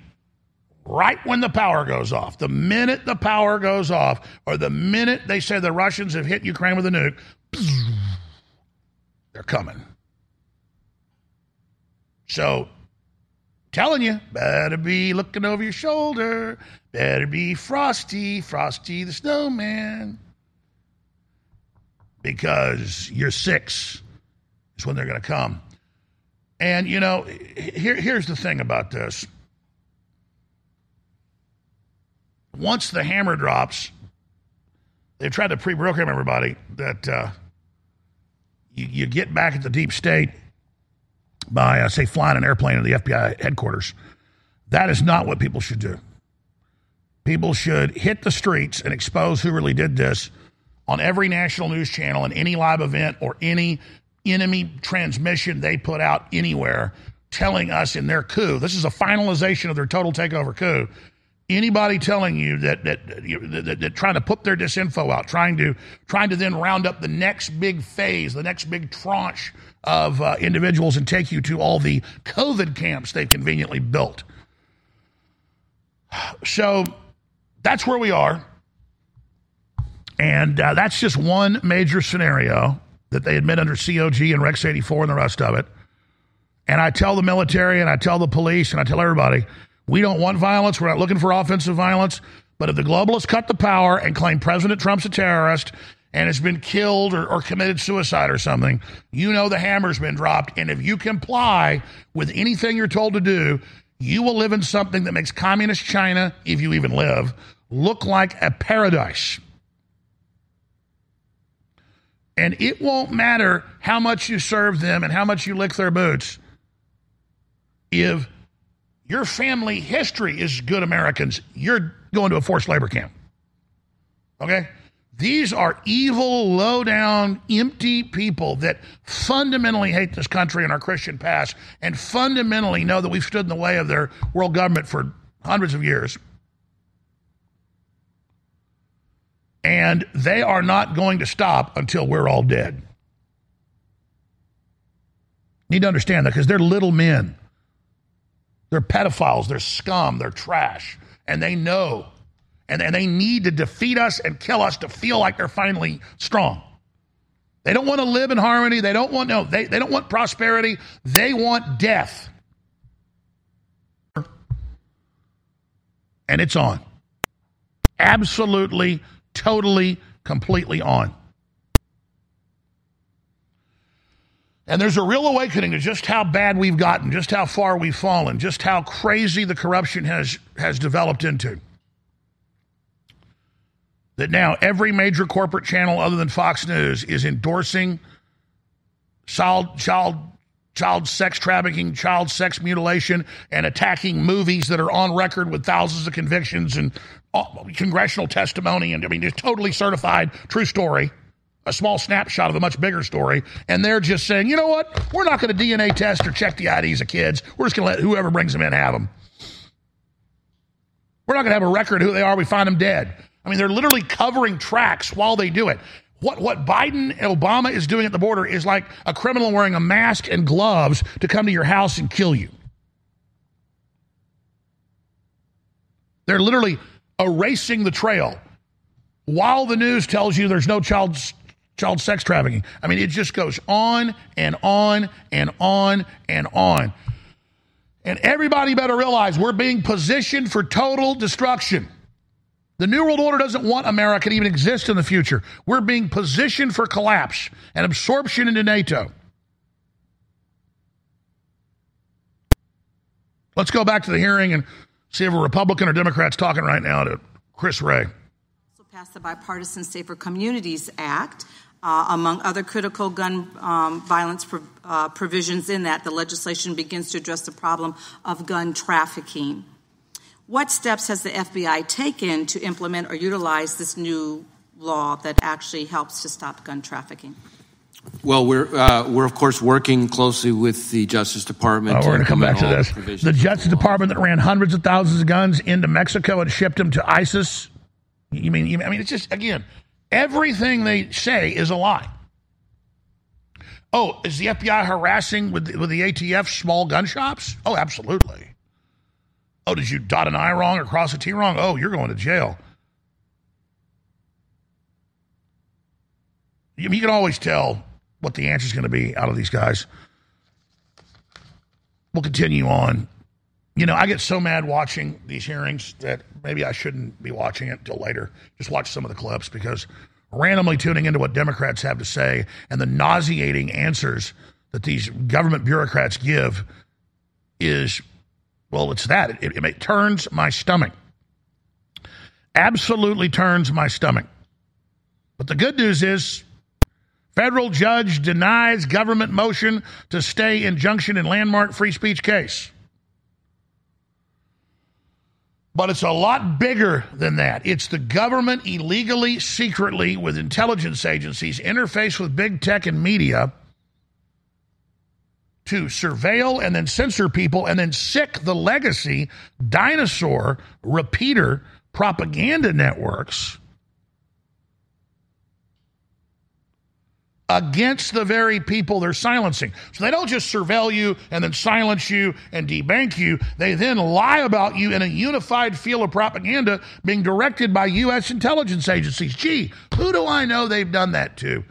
Speaker 7: right when the power goes off. The minute the power goes off, or the minute they say the Russians have hit Ukraine with a nuke, [SNIFFS] they're coming. So, telling you, better be looking over your shoulder. Better be Frosty, Frosty the Snowman. Because you're six is when they're going to come. And, you know, here, here's the thing about this. Once the hammer drops, they've tried to pre program everybody that uh, you, you, get back at the deep state by, uh, say, flying an airplane to the FBI headquarters. That is not what people should do. People should hit the streets and expose who really did this on every national news channel and any live event or any enemy transmission they put out anywhere telling us in their coup. This is a finalization of their total takeover coup. Anybody telling you that that, that, that, that trying to put their disinfo out, trying to trying to then round up the next big phase, the next big tranche of uh, individuals and take you to all the COVID camps they've conveniently built. So that's where we are. And uh, that's just one major scenario that they admit under COG and Rex 84 and the rest of it. And I tell the military and I tell the police and I tell everybody, we don't want violence. We're not looking for offensive violence. But if the globalists cut the power and claim President Trump's a terrorist and has been killed or, or committed suicide or something, you know the hammer's been dropped. And if you comply with anything you're told to do, you will live in something that makes communist China, if you even live, look like a paradise. And it won't matter how much you serve them and how much you lick their boots. If your family history is good Americans, you're going to a forced labor camp. Okay? These are evil, low down, empty people that fundamentally hate this country and our Christian past and fundamentally know that we've stood in the way of their world government for hundreds of years. And they are not going to stop until we're all dead. Need to understand that because they're little men. They're pedophiles, they're scum, they're trash, and they know. And, and they need to defeat us and kill us to feel like they're finally strong. They don't want to live in harmony. They don't want no, they, they don't want prosperity. They want death. And it's on. Absolutely totally, completely on. And there's a real awakening to just how bad we've gotten, just how far we've fallen, just how crazy the corruption has, has developed into. That now every major corporate channel other than Fox News is endorsing child, child, child sex trafficking, child sex mutilation, and attacking movies that are on record with thousands of convictions and congressional testimony, and I mean, it's totally certified, true story, a small snapshot of a much bigger story. And they're just saying, you know what? We're not going to DNA test or check the IDs of kids. We're just going to let whoever brings them in have them. We're not going to have a record who they are. We find them dead. I mean, they're literally covering tracks while they do it. What, what Biden and Obama is doing at the border is like a criminal wearing a mask and gloves to come to your house and kill you. They're literally erasing the trail while the news tells you there's no child child sex trafficking. I mean, it just goes on and on and on and on. And everybody better realize we're being positioned for total destruction. The New World Order doesn't want America to even exist in the future. We're being positioned for collapse and absorption into NATO. Let's go back to the hearing and see if a Republican or Democrat's talking right now to Chris Wray.
Speaker 14: Also passed the Bipartisan Safer Communities Act. Uh, among other critical gun um, violence pro- uh, provisions in that, the legislation begins to address the problem of gun trafficking. What steps has the FBI taken to implement or utilize this new law that actually helps to stop gun trafficking?
Speaker 12: Well, we're uh, we're of course working closely with the Justice Department.
Speaker 7: Oh, we're going to come back to this. The Justice Department that ran hundreds of thousands of guns into Mexico and shipped them to ISIS. You mean? You, I mean, it's just again, everything they say is a lie. Oh, is the FBI harassing with with the ATF small gun shops? Oh, absolutely. Oh, did you dot an I wrong or cross a T wrong? Oh, you're going to jail. You, you can always tell what the answer is going to be out of these guys. We'll continue on. You know, I get so mad watching these hearings that maybe I shouldn't be watching it until later. Just watch some of the clips because randomly tuning into what Democrats have to say and the nauseating answers that these government bureaucrats give is, well, it's that. It, it, it turns my stomach. Absolutely turns my stomach. But the good news is Federal judge denies government motion to stay injunction in landmark free speech case. But it's a lot bigger than that. It's the government illegally, secretly, with intelligence agencies, interface with big tech and media to surveil and then censor people and then sic the legacy dinosaur repeater propaganda networks against the very people they're silencing. So they don't just surveil you and then silence you and debank you. They then lie about you in a unified field of propaganda being directed by U.S. intelligence agencies. Gee, who do I know they've done that to?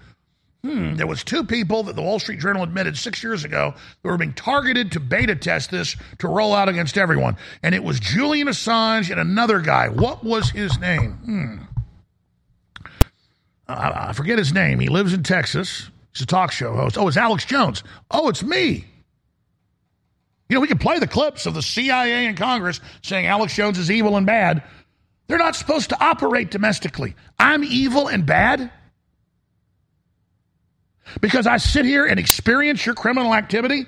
Speaker 7: Hmm, there was two people that the Wall Street Journal admitted six years ago that were being targeted to beta test this to roll out against everyone. And it was Julian Assange and another guy. What was his name? Hmm. I forget his name. He lives in Texas. He's a talk show host. Oh, it's Alex Jones. Oh, it's me. You know, we can play the clips of the CIA and Congress saying Alex Jones is evil and bad. They're not supposed to operate domestically. I'm evil and bad because I sit here and experience your criminal activity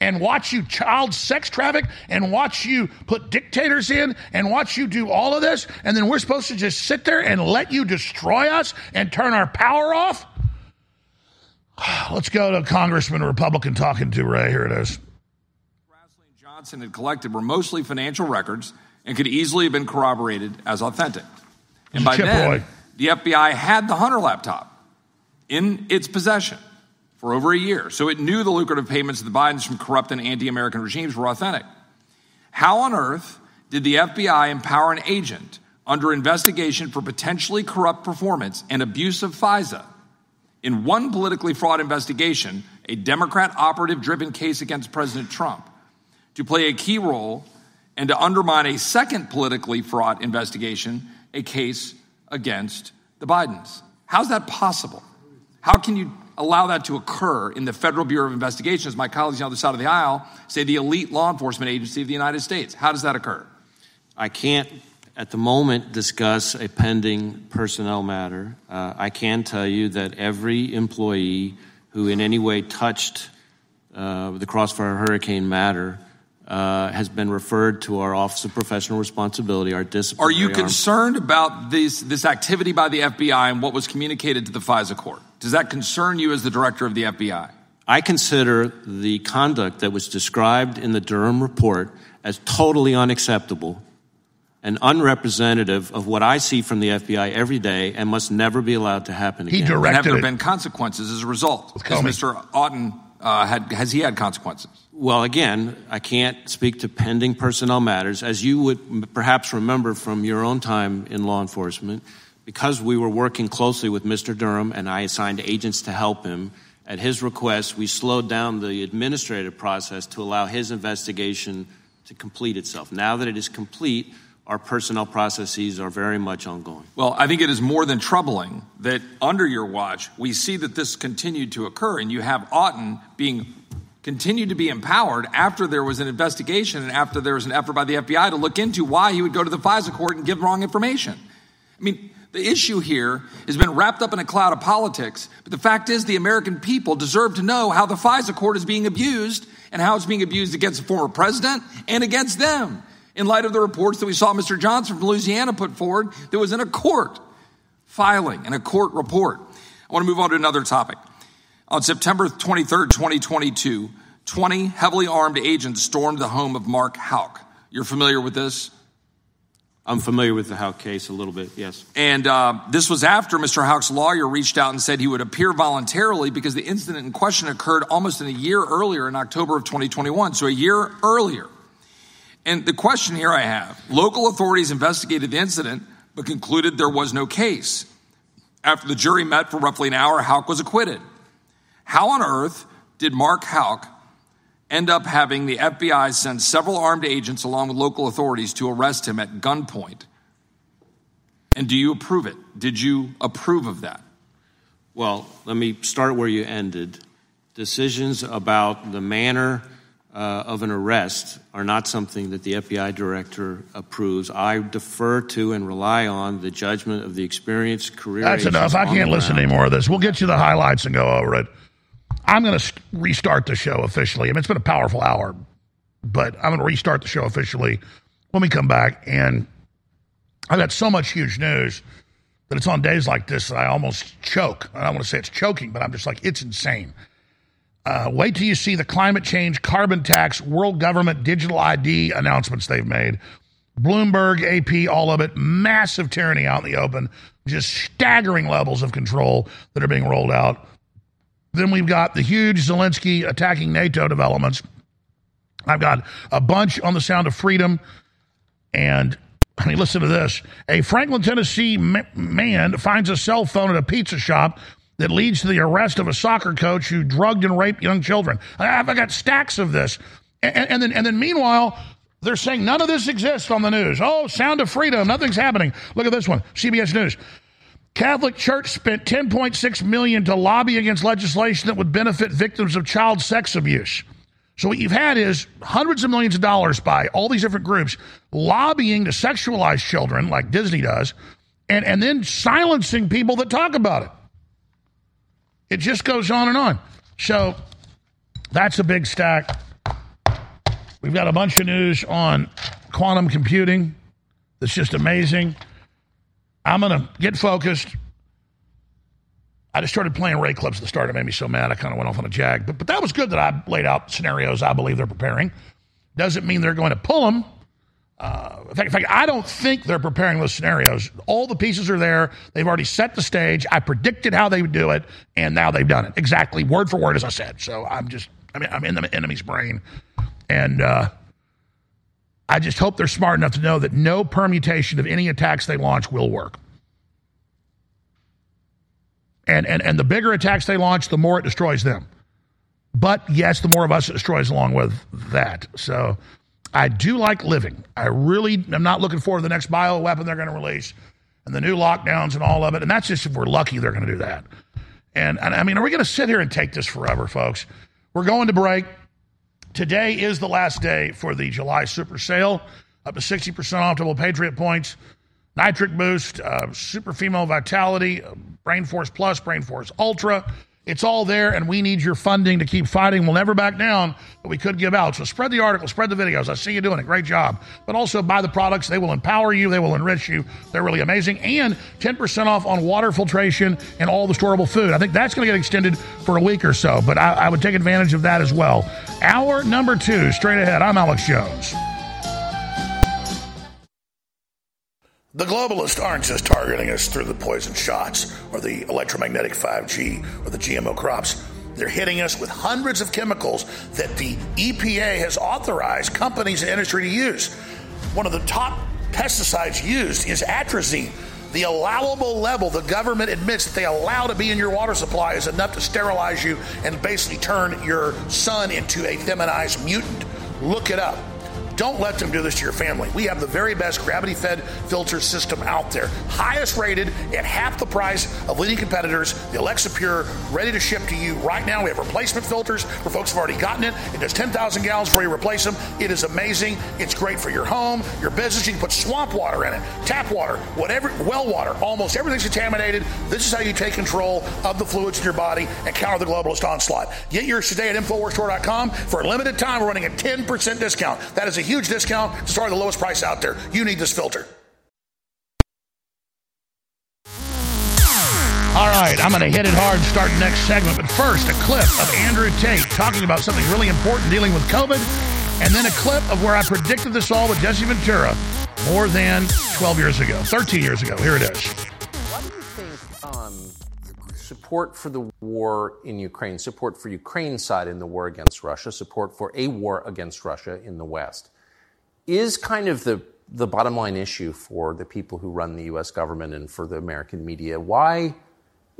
Speaker 7: and watch you child sex traffic and watch you put dictators in and watch you do all of this, and then we're supposed to just sit there and let you destroy us and turn our power off? [SIGHS] Let's go to Congressman Republican talking to Wray. Here it is.
Speaker 15: Grassley and Johnson had collected were mostly financial records and could easily have been corroborated as authentic. And by
Speaker 7: Chip
Speaker 15: then,
Speaker 7: Roy.
Speaker 15: the FBI had the Hunter laptop in its possession for over a year, so it knew the lucrative payments of the Bidens from corrupt and anti American regimes were authentic. How on earth did the FBI empower an agent under investigation for potentially corrupt performance and abuse of FISA in one politically flawed investigation, a Democrat operative driven case against President Trump, to play a key role and to undermine a second politically fraught investigation, a case against the Bidens? How's that possible? How can you allow that to occur in the Federal Bureau of Investigation, as my colleagues on the other side of the aisle say, the elite law enforcement agency of the United States? How does that occur?
Speaker 12: I can't at the moment discuss a pending personnel matter. Uh, I can tell you that every employee who in any way touched uh, the Crossfire Hurricane matter uh, has been referred to our Office of Professional Responsibility, our
Speaker 15: Are you
Speaker 12: arm.
Speaker 15: concerned about this, this activity by the FBI and what was communicated to the FISA court? Does that concern you as the director of the FBI?
Speaker 12: I consider the conduct that was described in the Durham report as totally unacceptable and unrepresentative of what I see from the FBI every day and must never be allowed to happen again.
Speaker 7: He directed
Speaker 15: And have there
Speaker 7: it.
Speaker 15: been consequences as a result? Because Mr. Auten uh, had has he had consequences?
Speaker 12: Well, again, I can't speak to pending personnel matters. As you would perhaps remember from your own time in law enforcement, because we were working closely with Mr. Durham and I assigned agents to help him, at his request, we slowed down the administrative process to allow his investigation to complete itself. Now that it is complete, our personnel processes are very much ongoing.
Speaker 15: Well, I think it is more than troubling that under your watch, we see that this continued to occur, and you have Auten being continued to be empowered after there was an investigation and after there was an effort by the FBI to look into why he would go to the FISA court and give wrong information. I mean, the issue here has been wrapped up in a cloud of politics, but the fact is the American people deserve to know how the FISA court is being abused and how it's being abused against the former president and against them. In light of the reports that we saw Mr. Johnson from Louisiana put forward, that was in a court filing and a court report. I want to move on to another topic. On September 23rd, 2022, 20 heavily armed agents stormed the home of Mark Houck. You're familiar with this?
Speaker 12: I'm familiar with the Howe case a little bit, yes.
Speaker 15: And uh, this was after Mr. Houck's lawyer reached out and said he would appear voluntarily because the incident in question occurred almost in a year earlier in October of 2021, so a year earlier. And the question here I have local authorities investigated the incident but concluded there was no case. After the jury met for roughly an hour, Houck was acquitted. How on earth did Mark Houck end up having the FBI send several armed agents along with local authorities to arrest him at gunpoint? And do you approve it? Did you approve of that?
Speaker 12: Well, let me start where you ended. Decisions about the manner uh, of an arrest are not something that the FBI director approves. I defer to and rely on the judgment of the experienced career.
Speaker 7: That's enough. I can't
Speaker 12: the
Speaker 7: listen
Speaker 12: ground.
Speaker 7: anymore of this. We'll get you the highlights and go over it. I'm going to restart the show officially. I mean, it's been a powerful hour, but I'm going to restart the show officially when we come back. And I've got so much huge news that it's on days like this that I almost choke. I don't want to say it's choking, but I'm just like, it's insane. Uh, wait till you see the climate change, carbon tax, world government digital ID announcements they've made. Bloomberg, AP, all of it, massive tyranny out in the open, just staggering levels of control that are being rolled out. Then we've got the huge Zelensky attacking NATO developments. I've got a bunch on the sound of freedom. And I mean, listen to this. A Franklin, Tennessee man finds a cell phone at a pizza shop that leads to the arrest of a soccer coach who drugged and raped young children. I've got stacks of this. And, and, then, and then meanwhile, they're saying none of this exists on the news. Oh, sound of freedom. Nothing's happening. Look at this one CBS News. Catholic Church spent 10.6 million to lobby against legislation that would benefit victims of child sex abuse. So what you've had is hundreds of millions of dollars by all these different groups lobbying to sexualize children like Disney does, and, and then silencing people that talk about it. It just goes on and on. So that's a big stack. We've got a bunch of news on quantum computing that's just amazing. I'm going to get focused. I just started playing Wray clips at the start. It made me so mad. I kind of went off on a jag. But, but that was good that I laid out scenarios I believe they're preparing. Doesn't mean they're going to pull them. Uh, in, fact, in fact, I don't think they're preparing those scenarios. All the pieces are there. They've already set the stage. I predicted how they would do it, and now they've done it exactly word for word as I said. So I'm just, I mean, I'm in the enemy's brain, and uh, I just hope they're smart enough to know that no permutation of any attacks they launch will work. And, and, and the bigger attacks they launch, the more it destroys them. But yes, the more of us it destroys along with that. So I do like living. I really am not looking forward to the next bio weapon they're going to release and the new lockdowns and all of it. And that's just if we're lucky they're going to do that. And, and I mean, are we going to sit here and take this forever, folks? We're going to break. Today is the last day for the July super sale, up to 60% off double Patriot points, nitric boost, uh, super female vitality, uh, Brain Force Plus, Brain Force Ultra. It's all there, and we need your funding to keep fighting. We'll never back down, but we could give out. So spread the article, spread the videos. I see you doing a great job. But also buy the products. They will empower you, they will enrich you. They're really amazing. And 10% off on water filtration and all the storable food. I think that's going to get extended for a week or so, but I, I would take advantage of that as well. Hour number two, straight ahead. I'm Alex Jones. The globalists aren't just targeting us through the poison shots or the electromagnetic 5G or the GMO crops. They're hitting us with hundreds of chemicals that the EPA has authorized companies and industry to use. One of the top pesticides used is atrazine. The allowable level the government admits that they allow to be in your water supply is enough to sterilize you and basically turn your son into a feminized mutant. Look it up. Don't let them do this to your family. We have the very best gravity fed filter system out there. Highest rated at half the price of leading competitors. The Alexa Pure, ready to ship to you right now. We have replacement filters for folks who've already gotten it. It does 10,000 gallons before you replace them. It is amazing. It's great for your home, your business. You can put swamp water in it, tap water, whatever, well water. Almost everything's contaminated. This is how you take control of the fluids in your body and counter the globalist onslaught. Get yours today at InfoWarsStore.com. For a limited time, we're running a 10% discount. That is a huge discount to start the lowest price out there. You need this filter. All right, I'm going to hit it hard and start the next segment. But first, a clip of Andrew Tate talking about something really important dealing with COVID, and then a clip of where I predicted this all with Jesse Ventura more than 12 years ago, 13 years ago. Here it is.
Speaker 16: What do you think um, support for the war in Ukraine, support for Ukraine's side in the war against Russia, support for a war against Russia in the West is kind of the the bottom line issue for the people who run the U.S. government and for the American media. Why?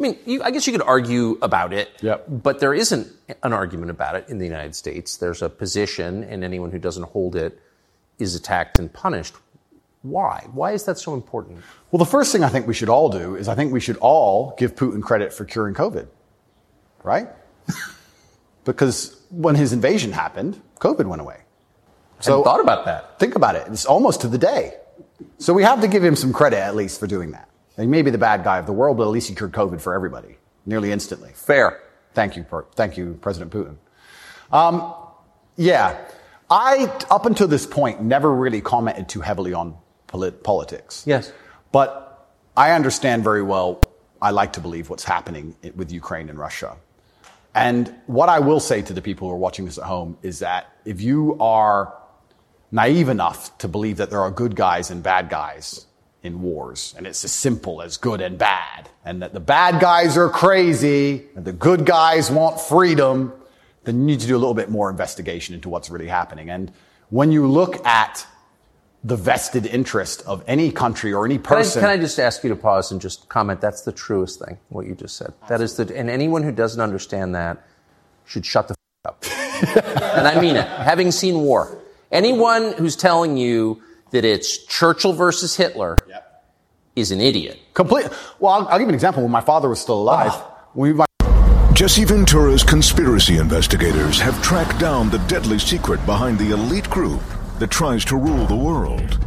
Speaker 16: I mean, you, I guess you could argue about it, yep. but there isn't an argument about it in the United States. There's a position, and anyone who doesn't hold it is attacked and punished. Why? Why is that so important?
Speaker 17: Well, the first thing I think we should all do is I think we should all give Putin credit for curing COVID, right? [LAUGHS] because when his invasion happened, COVID went away.
Speaker 16: So thought about that.
Speaker 17: Think about it. It's almost to the day. So we have to give him some credit at least for doing that. He may be the bad guy of the world, but at least he cured COVID for everybody nearly instantly.
Speaker 16: Fair.
Speaker 17: Thank you, thank you, President Putin. Um, yeah, I up until this point never really commented too heavily on polit- politics.
Speaker 16: Yes,
Speaker 17: but I understand very well. I like to believe what's happening with Ukraine and Russia. And what I will say to the people who are watching this at home is that if you are naive enough to believe that there are good guys and bad guys in wars, and it's as simple as good and bad, and that the bad guys are crazy and the good guys want freedom, then you need to do a little bit more investigation into what's really happening. And when you look at the vested interest of any country or any person.
Speaker 16: Can I, can I, just ask you to pause and just comment? That's the truest thing, what you just said. That is the, and anyone who doesn't understand that should shut the f- up. [LAUGHS] and I mean it. Having seen war, Anyone who's telling you that it's Churchill versus Hitler yep. is an idiot.
Speaker 17: Complete. Well, I'll, I'll, give you an example. When my father was still alive, oh. we, my-
Speaker 1: Jesse Ventura's conspiracy investigators have tracked down the deadly secret behind the elite group that tries to rule the world.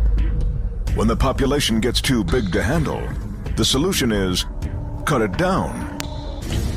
Speaker 1: When the population gets too big to handle, the solution is cut it down.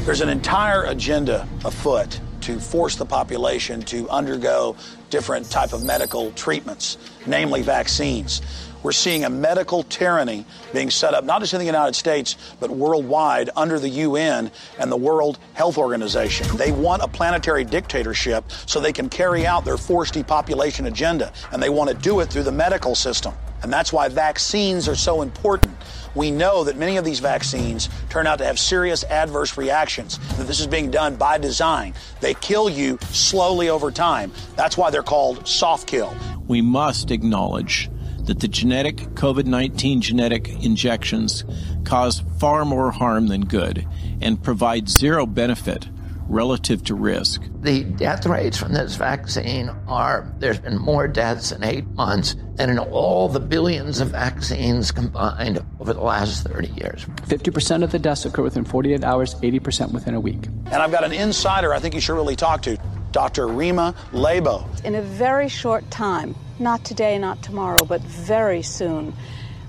Speaker 18: There's an entire agenda afoot to force the population to undergo different type of medical treatments, namely vaccines. We're seeing a medical tyranny being set up, not just in the United States, but worldwide under the UN and the World Health Organization. They want a planetary dictatorship so they can carry out their forced depopulation agenda, and they want to do it through the medical system. And that's why vaccines are so important we know that many of these vaccines turn out to have serious adverse reactions, that this is being done by design. They kill you slowly over time. That's why they're called soft kill.
Speaker 19: We must acknowledge that the genetic COVID 19 genetic injections cause far more harm than good and provide zero benefit relative to risk.
Speaker 20: The death rates from this vaccine are there's been more deaths in eight months than in all the billions of vaccines combined over the last 30 years.
Speaker 21: 50% of the deaths occur within 48 hours, 80% within a week.
Speaker 18: And I've got an insider I think you should really talk to, Dr. Rima Laibow.
Speaker 22: In a very short time, not today, not tomorrow, but very soon,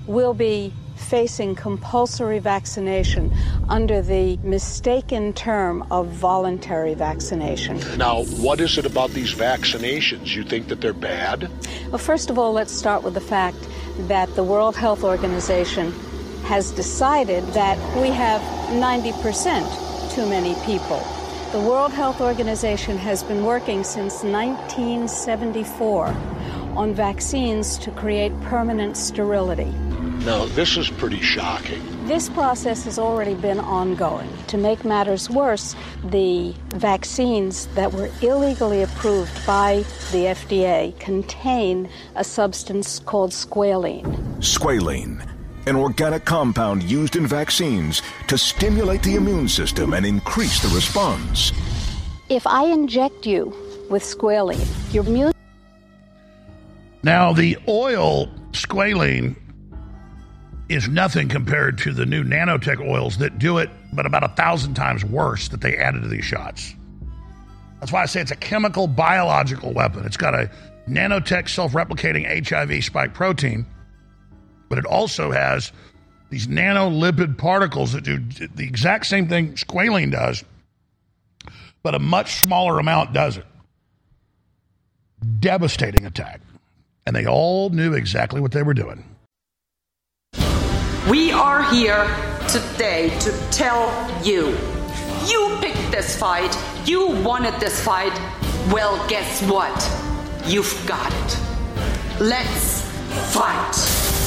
Speaker 22: we'll be facing compulsory vaccination under the mistaken term of voluntary vaccination.
Speaker 23: Now, what is it about these vaccinations? You think that they're bad?
Speaker 22: Well, first of all, let's start with the fact that the World Health Organization has decided that we have 90% too many people. The World Health Organization has been working since 1974 on vaccines to create permanent sterility.
Speaker 23: Now, this is pretty shocking.
Speaker 22: This process has already been ongoing. To make matters worse, the vaccines that were illegally approved by the FDA contain a substance called squalene.
Speaker 1: Squalene, an organic compound used in vaccines to stimulate the immune system and increase the response.
Speaker 22: If I inject you with squalene, your immune
Speaker 7: Now, the oil squalene is nothing compared to the new nanotech oils that do it, but about a thousand times worse that they added to these shots. That's why I say it's a chemical biological weapon. It's got a nanotech self replicating HIV spike protein, but it also has these nanolipid particles that do the exact same thing squalene does, but a much smaller amount does it. Devastating attack. And they all knew exactly what they were doing.
Speaker 24: We are here today to tell you. You picked this fight. You wanted this fight. Well, guess what? You've got it. Let's fight.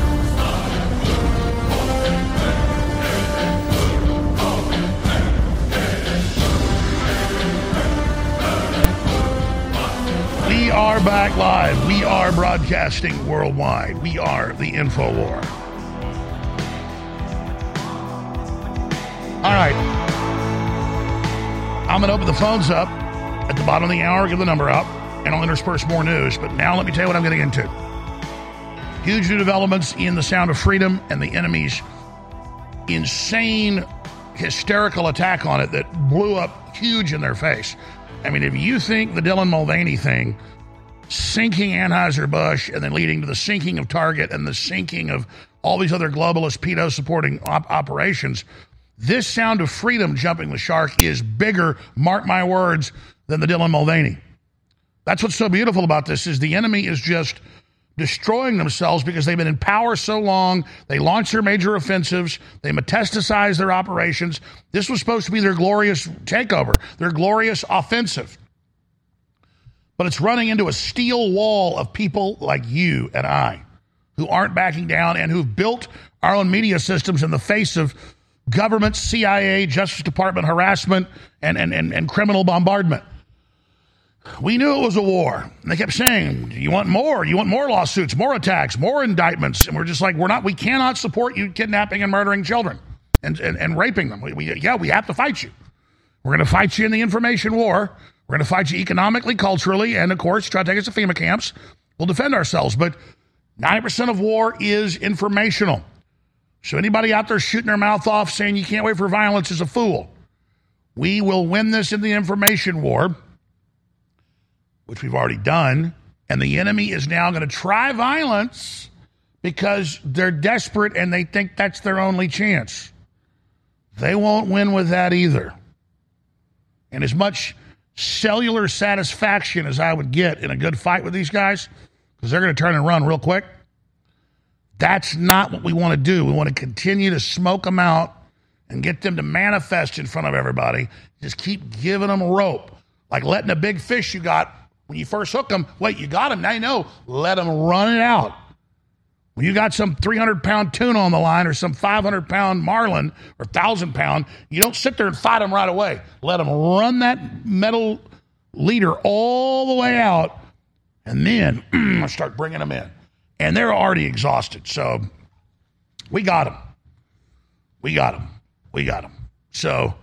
Speaker 7: We are back live. We are broadcasting worldwide. We are the Info War. All right. I'm going to open the phones up at the bottom of the hour, give the number up, and I'll intersperse more news. But now let me tell you what I'm getting into. Huge new developments in the Sound of Freedom and the enemy's insane, hysterical attack on it that blew up huge in their face. I mean, if you think the Dylan Mulvaney thing, sinking Anheuser-Busch and then leading to the sinking of Target and the sinking of all these other globalist pedo supporting op- operations, this sound of freedom jumping the shark is bigger, mark my words, than the Dylan Mulvaney. That's what's so beautiful about this is the enemy is just destroying themselves because they've been in power so long. They launch their major offensives. They metastasize their operations. This was supposed to be their glorious takeover, their glorious offensive. But it's running into a steel wall of people like you and I who aren't backing down and who've built our own media systems in the face of government, CIA, Justice Department harassment, and, and, and, and criminal bombardment. We knew it was a war. And they kept saying, You want more? You want more lawsuits, more attacks, more indictments. And we're just like, We're not, we cannot support you kidnapping and murdering children and, and, and raping them. We, we, yeah, we have to fight you. We're going to fight you in the information war. We're going to fight you economically, culturally, and of course, try to take us to FEMA camps. We'll defend ourselves. But 90% of war is informational. So anybody out there shooting their mouth off saying you can't wait for violence is a fool. We will win this in the information war which we've already done, and the enemy is now going to try violence because they're desperate and they think that's their only chance. They won't win with that either. And as much cellular satisfaction as I would get in a good fight with these guys, because they're going to turn and run real quick, that's not what we want to do. We want to continue to smoke them out and get them to manifest in front of everybody. Just keep giving them rope, like letting a big fish you got when you first hook them, wait, you got them. Now you know, let them run it out. When you got some 300 pound tuna on the line or some 500 pound marlin or 1,000 pound, you don't sit there and fight them right away. Let them run that metal leader all the way out and then [CLEARS THROAT] start bringing them in. And they're already exhausted. So we got them. We got them. We got them. So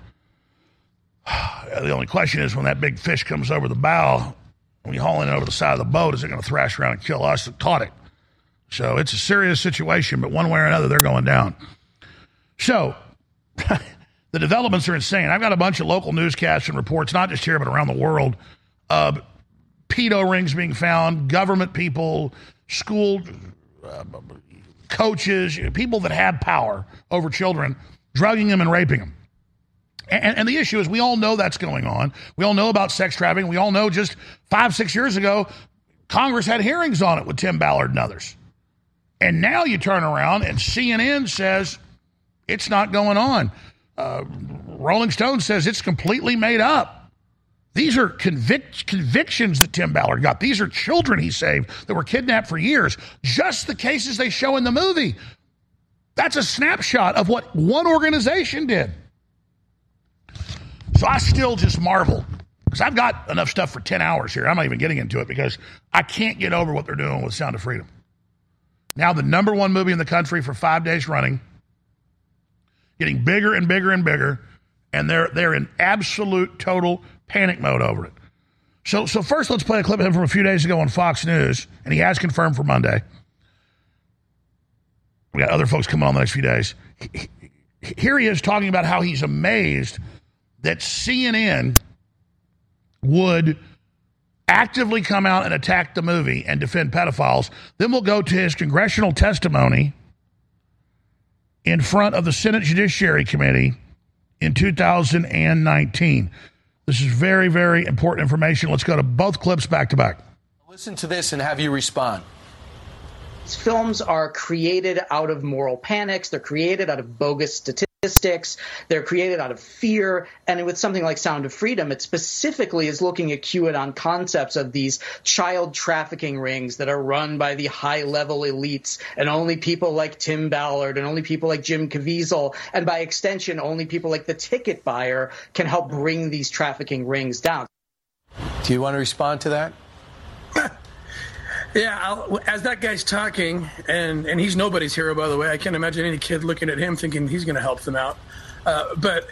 Speaker 7: [SIGHS] the only question is when that big fish comes over the bow, when you're hauling it over the side of the boat, is it going to thrash around and kill us that caught it? So it's a serious situation, but one way or another, they're going down. So [LAUGHS] the developments are insane. I've got a bunch of local newscasts and reports, not just here, but around the world, of pedo rings being found, government people, school uh, coaches, people that have power over children, drugging them and raping them. And, and, the issue is, we all know that's going on. We all know about sex trafficking. We all know just five, six years ago, Congress had hearings on it with Tim Ballard and others. And now you turn around and CNN says it's not going on. Uh, Rolling Stone says it's completely made up. These are convic- convictions that Tim Ballard got. These are children he saved that were kidnapped for years. Just the cases they show in the movie. That's a snapshot of what one organization did. So I still just marvel because I've got enough stuff for 10 hours here. I'm not even getting into it because I can't get over what they're doing with Sound of Freedom. Now, the number one movie in the country for five days running, getting bigger and bigger and bigger, and they're, they're in absolute total panic mode over it. So, so first, let's play a clip of him from a few days ago on Fox News, and he has confirmed for Monday. We got other folks coming on the next few days. Here he is talking about how he's amazed that CNN would actively come out and attack the movie and defend pedophiles. Then we'll go to his congressional testimony in front of the Senate Judiciary Committee in 2019. This is very, very important information. Let's go to both clips back to back.
Speaker 25: Listen to this and have you respond.
Speaker 26: Films are created out of moral panics. They're created out of bogus statistics statistics. They're created out of fear. And with something like Sound of Freedom, it specifically is looking at QAnon concepts of these child trafficking rings that are run by the high level elites and only people like Tim Ballard and only people like Jim Caviezel and by extension, only people like the ticket buyer can help bring these trafficking rings down.
Speaker 25: Do you want to respond to that?
Speaker 27: Yeah, I'll, as that guy's talking, and and he's nobody's hero, by the way. I can't imagine any kid looking at him thinking he's going to help them out. Uh, but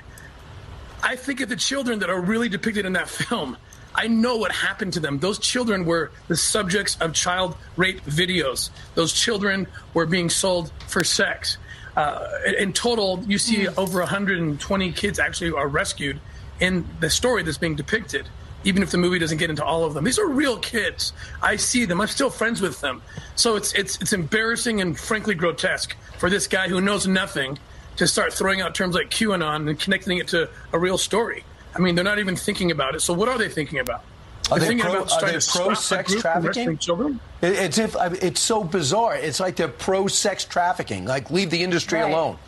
Speaker 27: I think of the children that are really depicted in that film. I know what happened to them. Those children were the subjects of child rape videos. Those children were being sold for sex. Uh, in total, you see mm. over 120 kids actually are rescued in the story that's being depicted even if the movie doesn't get into all of them. These are real kids. I see them. I'm still friends with them. So it's it's it's embarrassing and frankly grotesque for this guy who knows nothing to start throwing out terms like QAnon and connecting it to a real story. I mean, they're not even thinking about it. So what are they thinking about?
Speaker 25: Are they, pro, are they pro sex trafficking?
Speaker 27: Children?
Speaker 25: It's if it's so bizarre. It's like they're pro sex trafficking. Like leave the industry right. alone.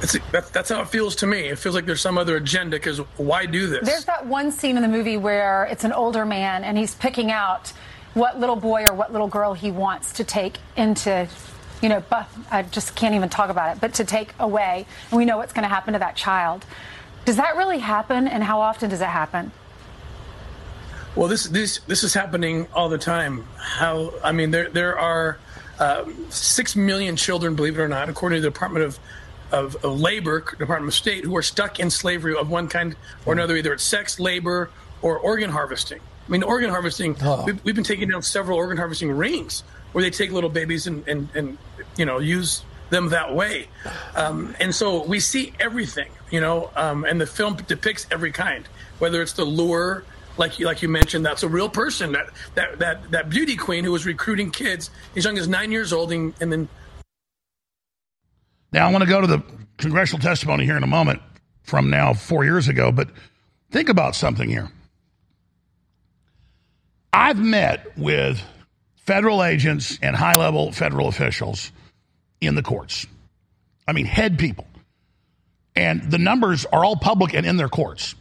Speaker 27: It's, that, that's how it feels to me. It feels like there's some other agenda because why do this?
Speaker 28: There's that one scene in the movie where it's an older man and he's picking out what little boy or what little girl he wants to take into, you know, but I just can't even talk about it, but to take away. And we know what's going to happen to that child. Does that really happen and how often does it happen?
Speaker 27: Well, this this this is happening all the time. How I mean, there there are um, six million children, believe it or not, according to the Department of of, of, labor, Department of State, who are stuck in slavery of one kind or another, either it's sex, labor, or organ harvesting. I mean, organ harvesting, oh. we've, we've, been taking down several organ harvesting rings where they take little babies and, and, and you know, use them that way. Um, and so we see everything, you know, um, and the film depicts every kind, whether it's the lure, like you, like you mentioned, that's a real person, that, that, that, that beauty queen who was recruiting kids as young as nine years old and, and then
Speaker 7: now, I want to go to the congressional testimony here in a moment from now four years ago, but think about something here. I've met with federal agents and high level federal officials in the courts. I mean, head people. And the numbers are all public and in their courts.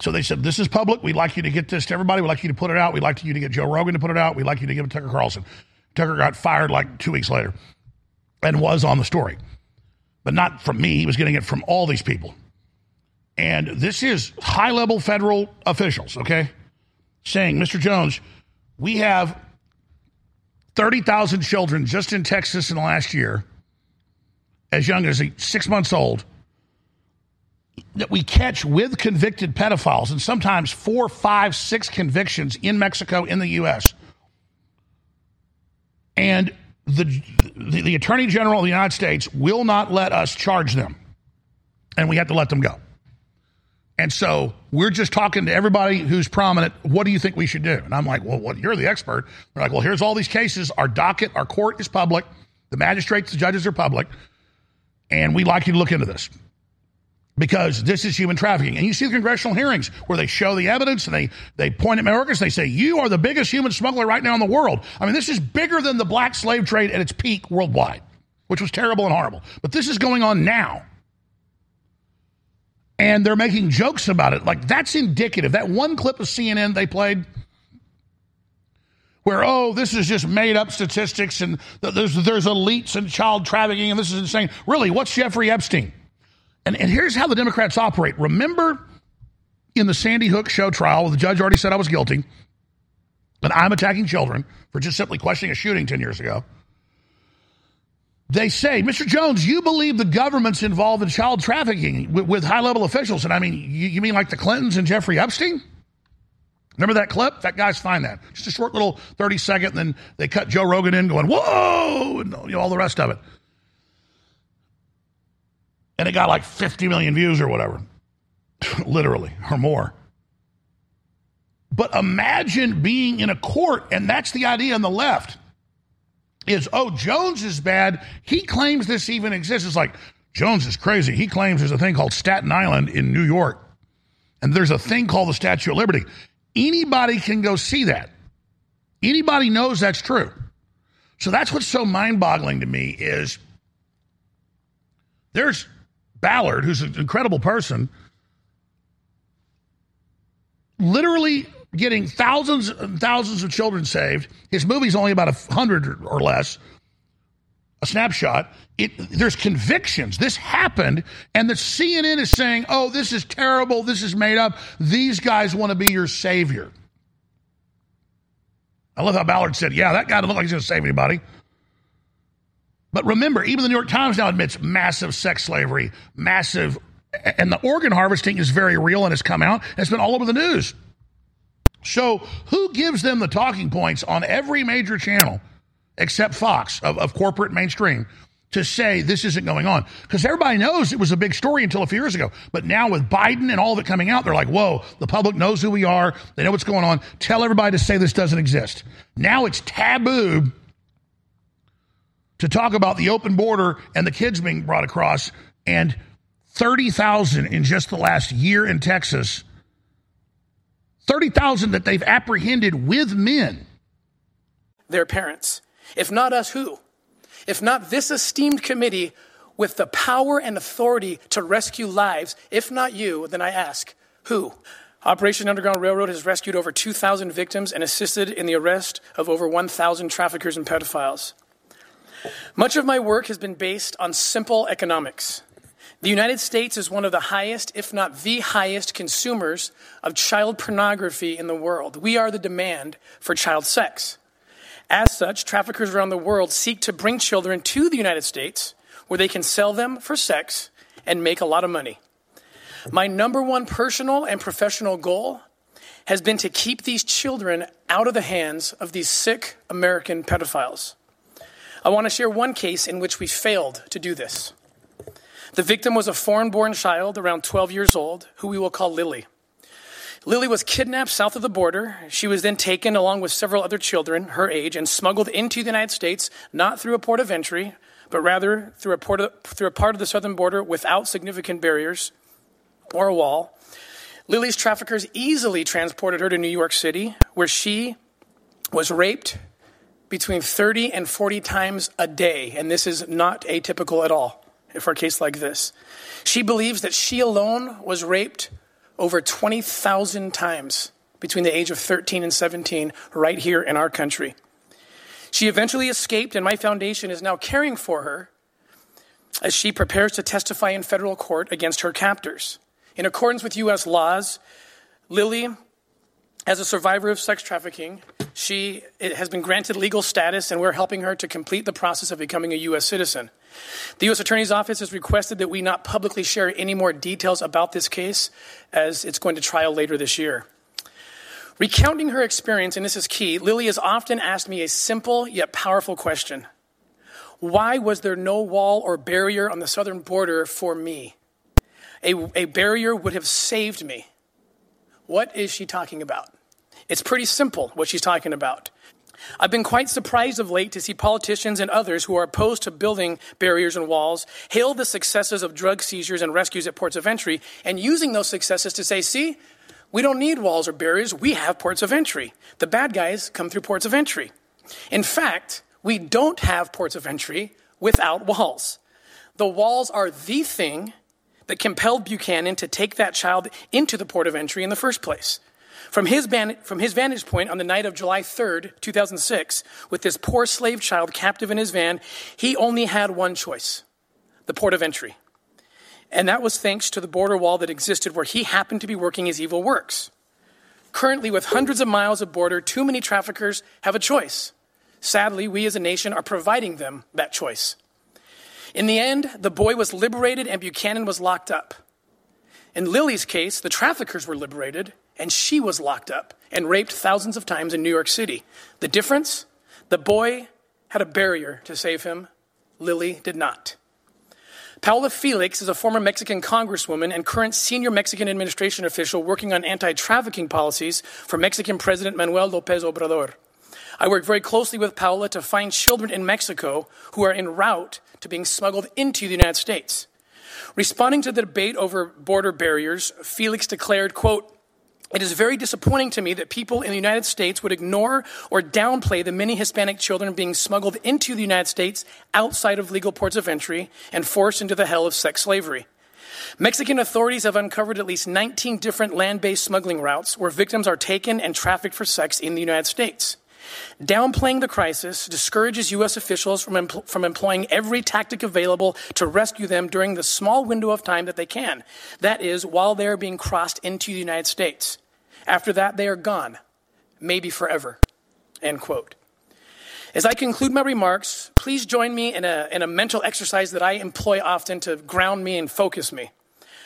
Speaker 7: So they said, This is public. We'd like you to get this to everybody. We'd like you to put it out. We'd like you to get Joe Rogan to put it out. We'd like you to give it to Tucker Carlson. Tucker got fired like two weeks later and was on the story but not from me. He was getting it from all these people. And this is high level federal officials, okay, saying, Mr. Jones, we have 30,000 children just in Texas in the last year, as young as six months old, that we catch with convicted pedophiles, and sometimes four, five, six convictions in Mexico, in the U.S. And the, the, the Attorney General of the United States will not let us charge them. And we have to let them go. And so we're just talking to everybody who's prominent. What do you think we should do? And I'm like, well, what, you're the expert. They're like, well, here's all these cases. Our docket, our court is public. The magistrates, the judges are public. And we'd like you to look into this because this is human trafficking. And you see the congressional hearings where they show the evidence and they, they point at Mayorkas. They say, you are the biggest human smuggler right now in the world. I mean, this is bigger than the black slave trade at its peak worldwide, which was terrible and horrible. But this is going on now and they're making jokes about it. Like that's indicative. That one clip of CNN they played where oh this is just made up statistics and there's there's elites and child trafficking and this is insane. Really, what's Jeffrey Epstein? And and here's how the Democrats operate. Remember in the Sandy Hook show trial, the judge already said I was guilty, and I'm attacking children for just simply questioning a shooting 10 years ago they say, Mr. Jones, you believe the government's involved in child trafficking with, with high level officials. And I mean, you, you, mean like the Clintons and Jeffrey Epstein? Remember that clip? That guy's fine that. Just a short little 30 second, and then they cut Joe Rogan in going, whoa, and you know, all the rest of it. And it got like 50 million views or whatever, [LAUGHS] literally, or more. But imagine being in a court, and that's the idea on the left is, oh, Jones is bad. He claims this even exists. It's like, Jones is crazy. He claims there's a thing called Staten Island in New York, and there's a thing called the Statue of Liberty. Anybody can go see that. Anybody knows that's true. So that's what's so mind boggling to me is there's Ballard, who's an incredible person, literally getting thousands and thousands of children saved. His movie's only about a hundred or less, a snapshot. It, there's convictions. This happened, and the CNN is saying, "Oh, this is terrible. This is made up. These guys want to be your savior." I love how Ballard said, "Yeah, that guy doesn't look like he's going to save anybody." But remember, even the New York Times now admits massive sex slavery, massive, and the organ harvesting is very real and has come out. It's been all over the news. So, who gives them the talking points on every major channel except Fox of, of corporate mainstream to say this isn't going on? Because everybody knows it was a big story until a few years ago. But now, with Biden and all of it coming out, they're like, whoa, the public knows who we are. They know what's going on. Tell everybody to say this doesn't exist. Now it's taboo to talk about the open border and the kids being brought across. And 30,000 in just the last year in Texas 30,000 that they've apprehended with men.
Speaker 27: Their parents. If not us, who? If not this esteemed committee with the power and authority to rescue lives, if not you, then I ask, who? Operation Underground Railroad has rescued over 2,000 victims and assisted in the arrest of over 1,000 traffickers and pedophiles. Much of my work has been based on simple economics. The United States is one of the highest, if not the highest, consumers of child pornography in the world. We are the demand for child sex. As such, traffickers around the world seek to bring children to the United States where they can sell them for sex and make a lot of money. My number one personal and professional goal has been to keep these children out of the hands of these sick American pedophiles. I want to share one case in which we failed to do this. The victim was a foreign born child around 12 years old, who we will call Lily. Lily was kidnapped south of the border. She was then taken along with several other children her age and smuggled into the United States, not through a port of entry, but rather through a, port of, through a part of the southern border without significant barriers or a wall. Lily's traffickers easily transported her to New York City, where she was raped between 30 and 40 times a day, and this is not atypical at all for a case like this. She believes that she alone was raped over 20,000 times between the age of 13 and 17 right here in our country. She eventually escaped, and my foundation is now caring for her as she prepares to testify in federal court against her captors. In accordance with U.S. laws, Lily, as a survivor of sex trafficking, she has been granted legal status, and we're helping her to complete the process of becoming a U.S. citizen. The U.S. Attorney's Office has requested that we not publicly share any more details about this case as it's going to trial later this year. Recounting her experience, and this is key, Lily has often asked me a simple yet powerful question Why was there no wall or barrier on the southern border for me? A, a barrier would have saved me. What is she talking about? It's pretty simple what she's talking about. I've been quite surprised of late to see politicians and others who are opposed to building barriers and walls hail the successes of drug seizures and rescues at ports of entry and using those successes to say, see, we don't need walls or barriers, we have ports of entry. The bad guys come through ports of entry. In fact, we don't have ports of entry without walls. The walls are the thing that compelled Buchanan to take that child into the port of entry in the first place. From his, van- from his vantage point on the night of July 3rd, 2006, with this poor slave child captive in his van, he only had one choice the port of entry. And that was thanks to the border wall that existed where he happened to be working his evil works. Currently, with hundreds of miles of border, too many traffickers have a choice. Sadly, we as a nation are providing them that choice. In the end, the boy was liberated and Buchanan was locked up. In Lily's case, the traffickers were liberated and she was locked up and raped thousands of times in New York City. The difference? The boy had a barrier to save him, Lily did not. Paola Felix is a former Mexican congresswoman and current senior Mexican administration official working on anti trafficking policies for Mexican President Manuel Lopez Obrador. I work very closely with Paola to find children in Mexico who are en route to being smuggled into the United States. Responding to the debate over border barriers, Felix declared, quote, it is very disappointing to me that people in the United States would ignore or downplay the many Hispanic children being smuggled into the United States outside of legal ports of entry and forced into the hell of sex slavery. Mexican authorities have uncovered at least 19 different land based smuggling routes where victims are taken and trafficked for sex in the United States. Downplaying the crisis discourages U.S. officials from, empl- from employing every tactic available to rescue them during the small window of time that they can. That is, while they are being crossed into the United States. After that, they are gone, maybe forever. End quote. As I conclude my remarks, please join me in a, in a mental exercise that I employ often to ground me and focus me.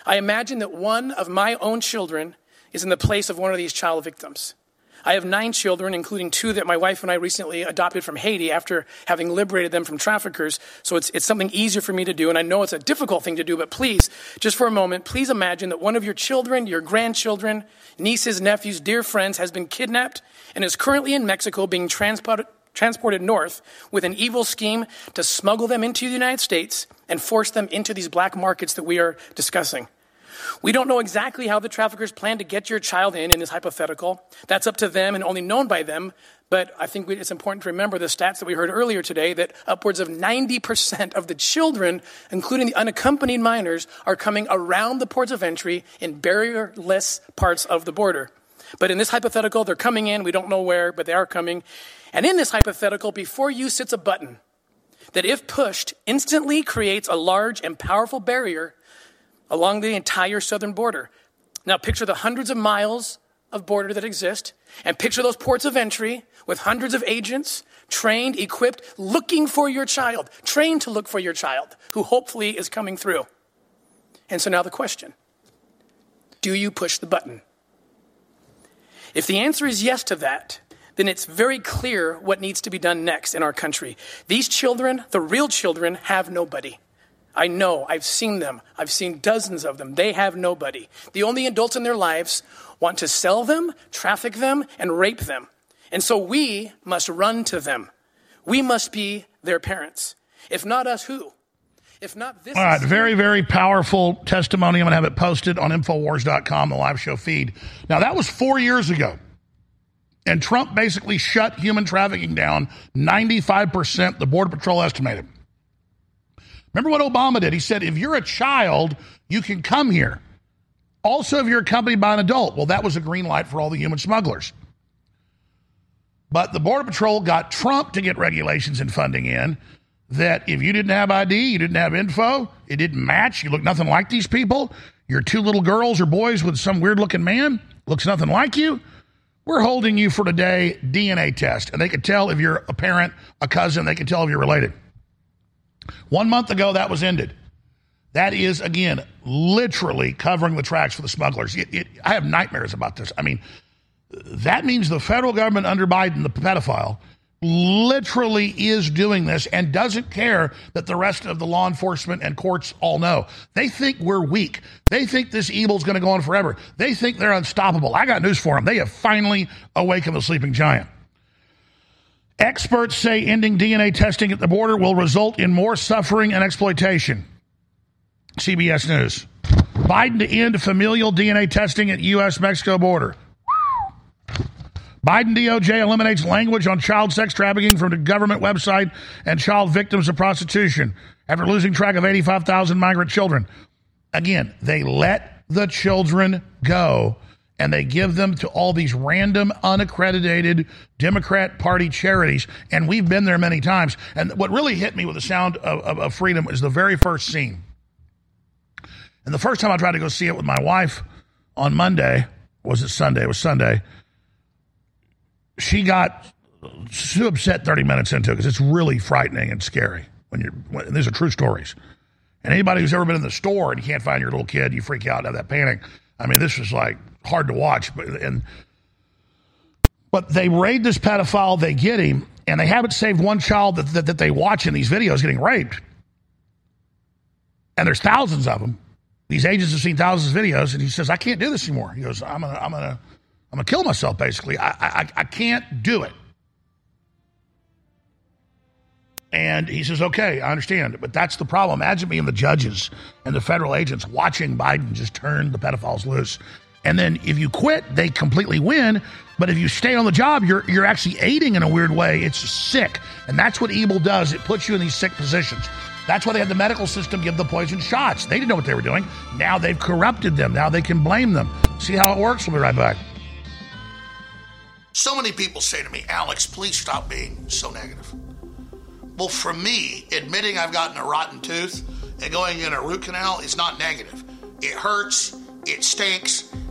Speaker 27: I imagine that one of my own children is in the place of one of these child victims. I have nine children, including two that my wife and I recently adopted from Haiti after having liberated them from traffickers. So it's, it's something easier for me to do. And I know it's a difficult thing to do, but please, just for a moment, please imagine that one of your children, your grandchildren, nieces, nephews, dear friends has been kidnapped and is currently in Mexico being transported, transported north with an evil scheme to smuggle them into the United States and force them into these black markets that we are discussing. We don't know exactly how the traffickers plan to get your child in in this hypothetical. That's up to them and only known by them. But I think it's important to remember the stats that we heard earlier today that upwards of 90% of the children, including the unaccompanied minors, are coming around the ports of entry in barrierless parts of the border. But in this hypothetical, they're coming in. We don't know where, but they are coming. And in this hypothetical, before you sits a button that, if pushed, instantly creates a large and powerful barrier along the entire southern border. Now, picture the hundreds of miles of border that exist, and picture those ports of entry with hundreds of agents trained, equipped, looking for your child, trained to look for your child, who hopefully is coming through. And so now the question do you push the button? If the answer is yes to that, then it's very clear what needs to be done next in our country. These children, the real children, have nobody. I know. I've seen them. I've seen dozens of them. They have nobody. The only adults in their lives want to sell them, traffic them, and rape them. And so we must run to them. We must be their parents. If not us, who? If not this.
Speaker 7: All right, very, very powerful testimony. I'm going to have it posted on Infowars.com, the live show feed. Now, that was four years ago. And Trump basically shut human trafficking down 95%, the Border Patrol estimated. Remember what Obama did? He said, if you're a child, you can come here. Also, if you're accompanied by an adult. Well, that was a green light for all the human smugglers. But the Border Patrol got Trump to get regulations and funding in that if you didn't have ID, you didn't have info, it didn't match, you look nothing like these people, you're two little girls or boys with some weird looking man, looks nothing like you, we're holding you for today DNA test. And they could tell if you're a parent, a cousin, they could tell if you're related. One month ago, that was ended. That is, again, literally covering the tracks for the smugglers. It, it, I have nightmares about this. I mean, That means the federal government under Biden, the pedophile, literally is doing this and doesn't care that the rest of the law enforcement and courts all know. They think we're weak. They think this evil is going to go on forever. They think they're unstoppable. I got news for them. They have finally awakened the sleeping giant. Experts say ending DNA testing at the border will result in more suffering and exploitation. CBS News. Biden to end familial DNA testing at U.S. Mexico border. Biden DOJ eliminates language on child sex trafficking from the government website and child victims of prostitution after losing track of 85,000 migrant children. Again, they let the children go and they give them to all these random, unaccredited Democrat Party charities. And we've been there many times. And what really hit me with the sound of, of, of freedom is the very first scene. And the first time I tried to go see it with my wife on Monday, was it Sunday? It was Sunday she got so upset 30 minutes into it because it's really frightening and scary when you're when, these are true stories and anybody who's ever been in the store and you can't find your little kid you freak out and have that panic i mean this was like hard to watch but and but they raid this pedophile they get him and they haven't saved one child that, that, that they watch in these videos getting raped and there's thousands of them these agents have seen thousands of videos and he says i can't do this anymore he goes i'm gonna i'm gonna I'm gonna kill myself. Basically, I, I I can't do it. And he says, okay, I understand. But that's the problem. Imagine being the judges and the federal agents watching Biden just turn the pedophiles loose. And then if you quit, they completely win. But if you stay on the job, you're, you're actually aiding in a weird way. It's sick. And that's what evil does. It puts you in these sick positions. That's why they had the medical system give the poison shots. They didn't know what they were doing. Now they've corrupted them. Now they can blame them. See how it works? We'll be right back.
Speaker 29: So many people say to me, Alex, please stop being so negative. Well, for me, admitting I've gotten a rotten tooth and going in a root canal is not negative. It hurts, it stinks,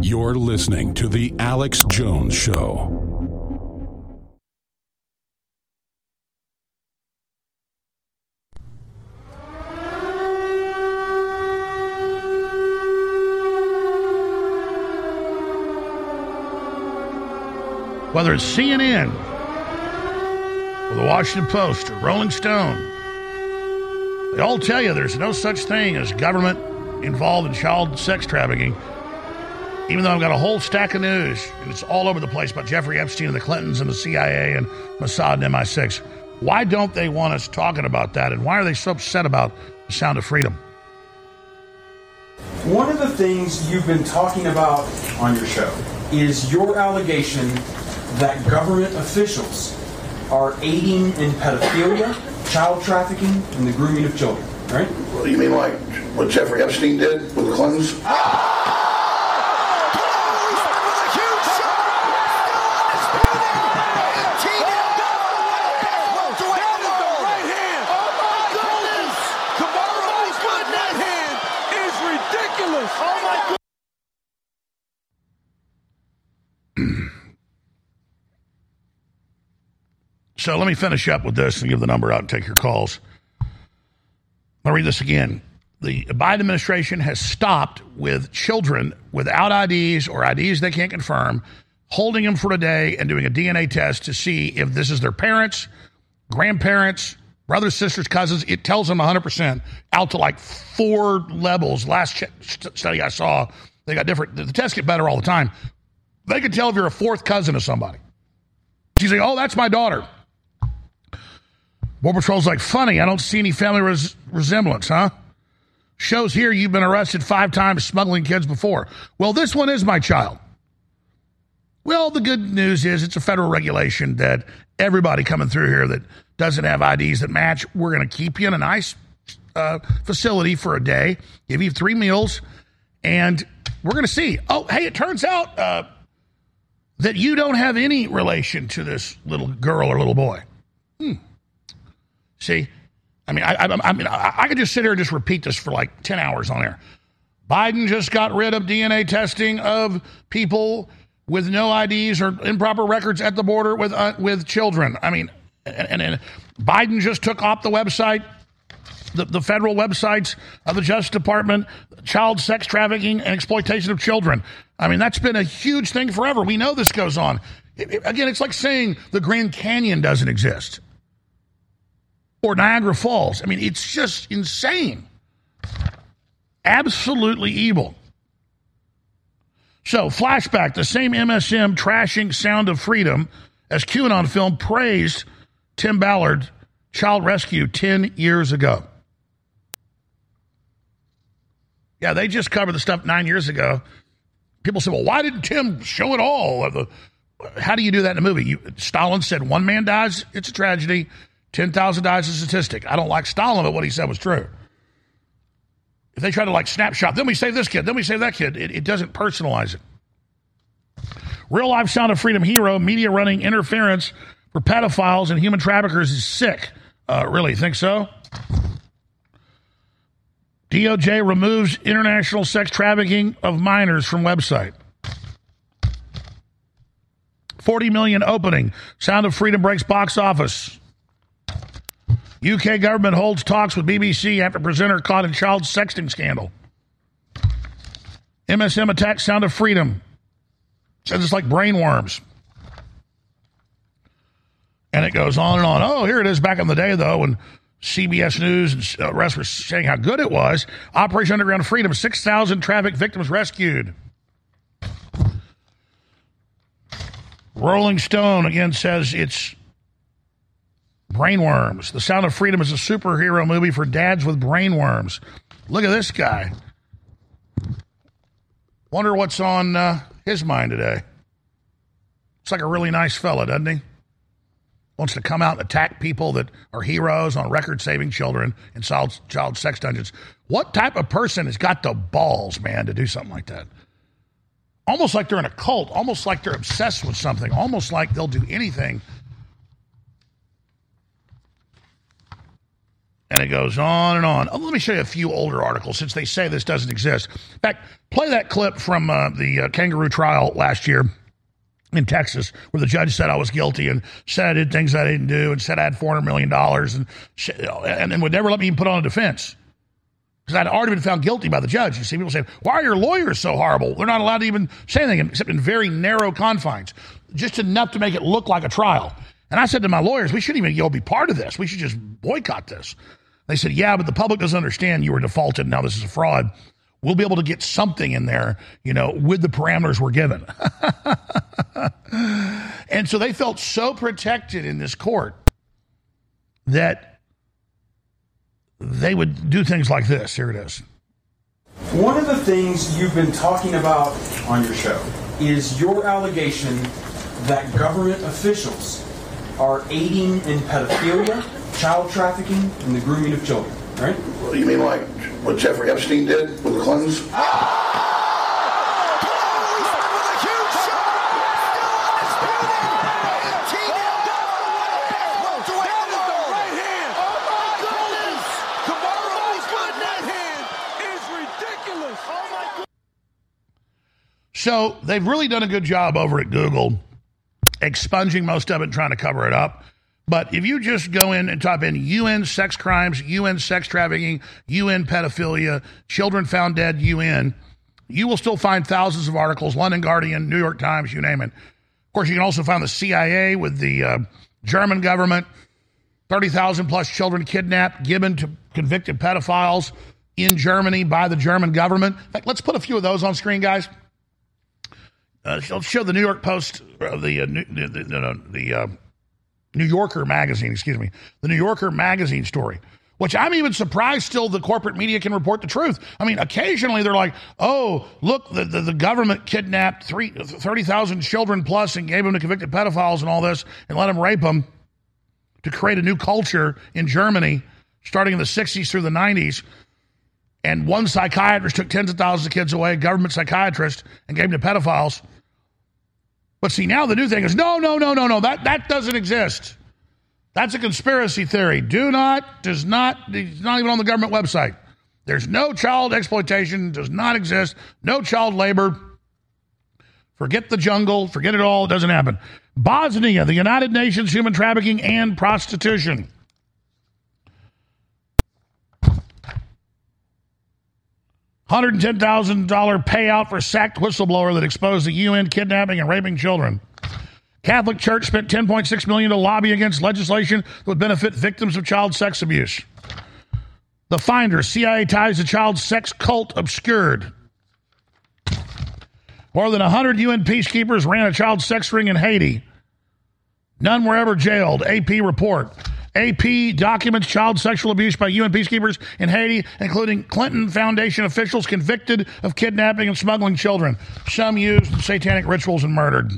Speaker 30: You're listening to The Alex Jones Show.
Speaker 7: Whether it's CNN or the Washington Post or Rolling Stone, they all tell you there's no such thing as government involved in child sex trafficking even though I've got a whole stack of news, and it's all over the place about Jeffrey Epstein and the Clintons and the CIA and Mossad and MI6. Why don't they want us talking about that? And why are they so upset about the sound of freedom?
Speaker 31: One of the things you've been talking about on your show is your allegation that government officials are aiding in pedophilia, child trafficking, and the grooming of children, right?
Speaker 29: Well, you mean like what Jeffrey Epstein did with the Clintons? Ah!
Speaker 7: So let me finish up with this and give the number out and take your calls. I'll read this again. The Biden administration has stopped with children without IDs or IDs they can't confirm, holding them for a day and doing a DNA test to see if this is their parents, grandparents, brothers, sisters, cousins. It tells them 100% out to like four levels. Last study I saw, they got different. The tests get better all the time. They can tell if you're a fourth cousin of somebody. She's like, oh, that's my daughter. Border Patrol's like, funny, I don't see any family res- resemblance, huh? Shows here you've been arrested five times smuggling kids before. Well, this one is my child. Well, the good news is it's a federal regulation that everybody coming through here that doesn't have IDs that match, we're going to keep you in a nice uh, facility for a day, give you three meals, and we're going to see. Oh, hey, it turns out uh, that you don't have any relation to this little girl or little boy. Hmm. See, I mean, I, I, I mean, I, I could just sit here and just repeat this for like ten hours on air. Biden just got rid of DNA testing of people with no IDs or improper records at the border with uh, with children. I mean, and, and Biden just took off the website, the, the federal websites of the Justice Department, child sex trafficking and exploitation of children. I mean, that's been a huge thing forever. We know this goes on. It, it, again, it's like saying the Grand Canyon doesn't exist or Niagara Falls. I mean, it's just insane. Absolutely evil. So, flashback the same MSM trashing Sound of Freedom as QAnon film praised Tim Ballard, child rescue 10 years ago. Yeah, they just covered the stuff nine years ago. People say, well, why didn't Tim show it all? How do you do that in a movie? You, Stalin said one man dies, it's a tragedy. 10,000 dies is a statistic. I don't like Stalin, but what he said was true. If they try to like snapshot, then we save this kid, then we save that kid, it, it doesn't personalize it. Real life Sound of Freedom hero, media running interference for pedophiles and human traffickers is sick. Uh, really, think so? DOJ removes international sex trafficking of minors from website. 40 million opening. Sound of Freedom breaks box office. UK government holds talks with BBC after presenter caught in child sexting scandal. MSM attacks Sound of Freedom. Says it's like brainworms. And it goes on and on. Oh, here it is back in the day, though, when CBS News and the rest were saying how good it was. Operation Underground Freedom, 6,000 traffic victims rescued. Rolling Stone again says it's brainworms. The Sound of Freedom is a superhero movie for dads with brainworms. Look at this guy. Wonder what's on uh, his mind today. Looks like a really nice fella, doesn't he? Wants to come out and attack people that are heroes on record saving children in child, child sex dungeons. What type of person has got the balls, man, to do something like that? Almost like they're in a cult, almost like they're obsessed with something, almost like they'll do anything And it goes on and on. Oh, let me show you a few older articles since they say this doesn't exist. In fact, play that clip from uh, the uh, kangaroo trial last year in Texas where the judge said I was guilty and said I did things I didn't do and said I had $400 million and, and, and would never let me even put on a defense. Because I'd already been found guilty by the judge. You see people saying, why are your lawyers so horrible? They're not allowed to even say anything except in very narrow confines, just enough to make it look like a trial. And I said to my lawyers, we shouldn't even know, be part of this. We should just boycott this. They said, yeah, but the public doesn't understand you were defaulted. Now this is a fraud. We'll be able to get something in there, you know, with the parameters we're given. [LAUGHS] and so they felt so protected in this court that they would do things like this. Here it is.
Speaker 31: One of the things you've been talking about on your show is your allegation that government officials are aiding in pedophilia child trafficking and the grooming of children, right?
Speaker 29: You mean like what Jeffrey Epstein did with the Clintons?
Speaker 7: So they've really done a good job over at Google expunging most of it and trying to cover it up. But if you just go in and type in UN sex crimes, UN sex trafficking, UN pedophilia, children found dead, UN, you will still find thousands of articles London Guardian, New York Times, you name it. Of course, you can also find the CIA with the uh, German government, 30,000 plus children kidnapped, given to convicted pedophiles in Germany by the German government. In fact, let's put a few of those on screen, guys. Uh, let's show the New York Post, uh, the, uh, the, the, the uh, New Yorker magazine, excuse me, the New Yorker magazine story. which I'm even surprised still the corporate media can report the truth. I mean, occasionally they're like, oh, look, the, the, the government kidnapped 30,000 children plus and gave them to convicted pedophiles and all this and let them rape them to create a new culture in Germany starting in the 60s through the 90s. And one psychiatrist took tens of thousands of kids away, government psychiatrist, and gave them to pedophiles. But see, now the new thing is no, no, no, no, no, that, that doesn't exist. That's a conspiracy theory. Do not, does not, it's not even on the government website. There's no child exploitation, does not exist, no child labor. Forget the jungle, forget it all, it doesn't happen. Bosnia, the United Nations Human Trafficking and Prostitution. $110,000 payout for sacked whistleblower that exposed the UN kidnapping and raping children. Catholic Church spent 10.6 million to lobby against legislation that would benefit victims of child sex abuse. The Finder, CIA ties to child sex cult obscured. More than 100 UN peacekeepers ran a child sex ring in Haiti. None were ever jailed. AP report. AP documents child sexual abuse by UN peacekeepers in Haiti, including Clinton Foundation officials convicted of kidnapping and smuggling children, some used in satanic rituals and murdered.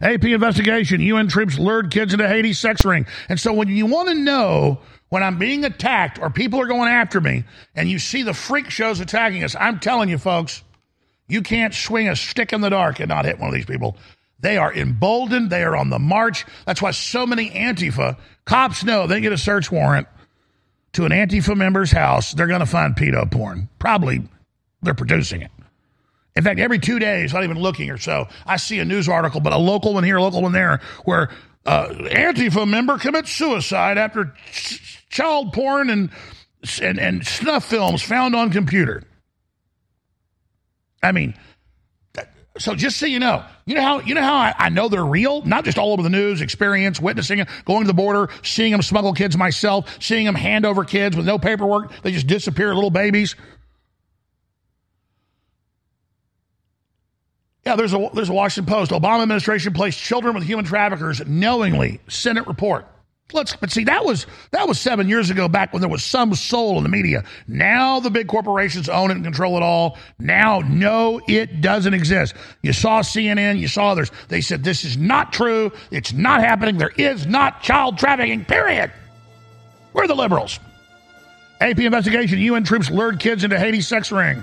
Speaker 7: AP investigation UN troops lured kids into Haiti sex ring. And so when you want to know when I'm being attacked or people are going after me and you see the freak shows attacking us, I'm telling you, folks, you can't swing a stick in the dark and not hit one of these people. They are emboldened. They are on the march. That's why so many Antifa cops know they get a search warrant to an Antifa member's house. They're going to find pedo porn. Probably they're producing it. In fact, every two days, not even looking or so, I see a news article, but a local one here, a local one there, where uh, Antifa member commits suicide after ch- child porn and, and and snuff films found on computer. I mean, so just so you know, you know how you know how I, I, know they're real, not just all over the news, experience, witnessing it, going to the border, seeing them smuggle kids myself, seeing them hand over kids with no paperwork, they just disappear, little babies. Yeah, there's a there's a Washington Post. Obama administration placed children with human traffickers knowingly. Senate report. Let's but see that was that was seven years ago back when there was some soul in the media. Now the big corporations own it and control it all. Now, no, it doesn't exist. You saw CNN, you saw others. They said this is not true. It's not happening. There is not child trafficking. Period. We're the liberals. AP investigation: UN troops lured kids into Haiti sex ring.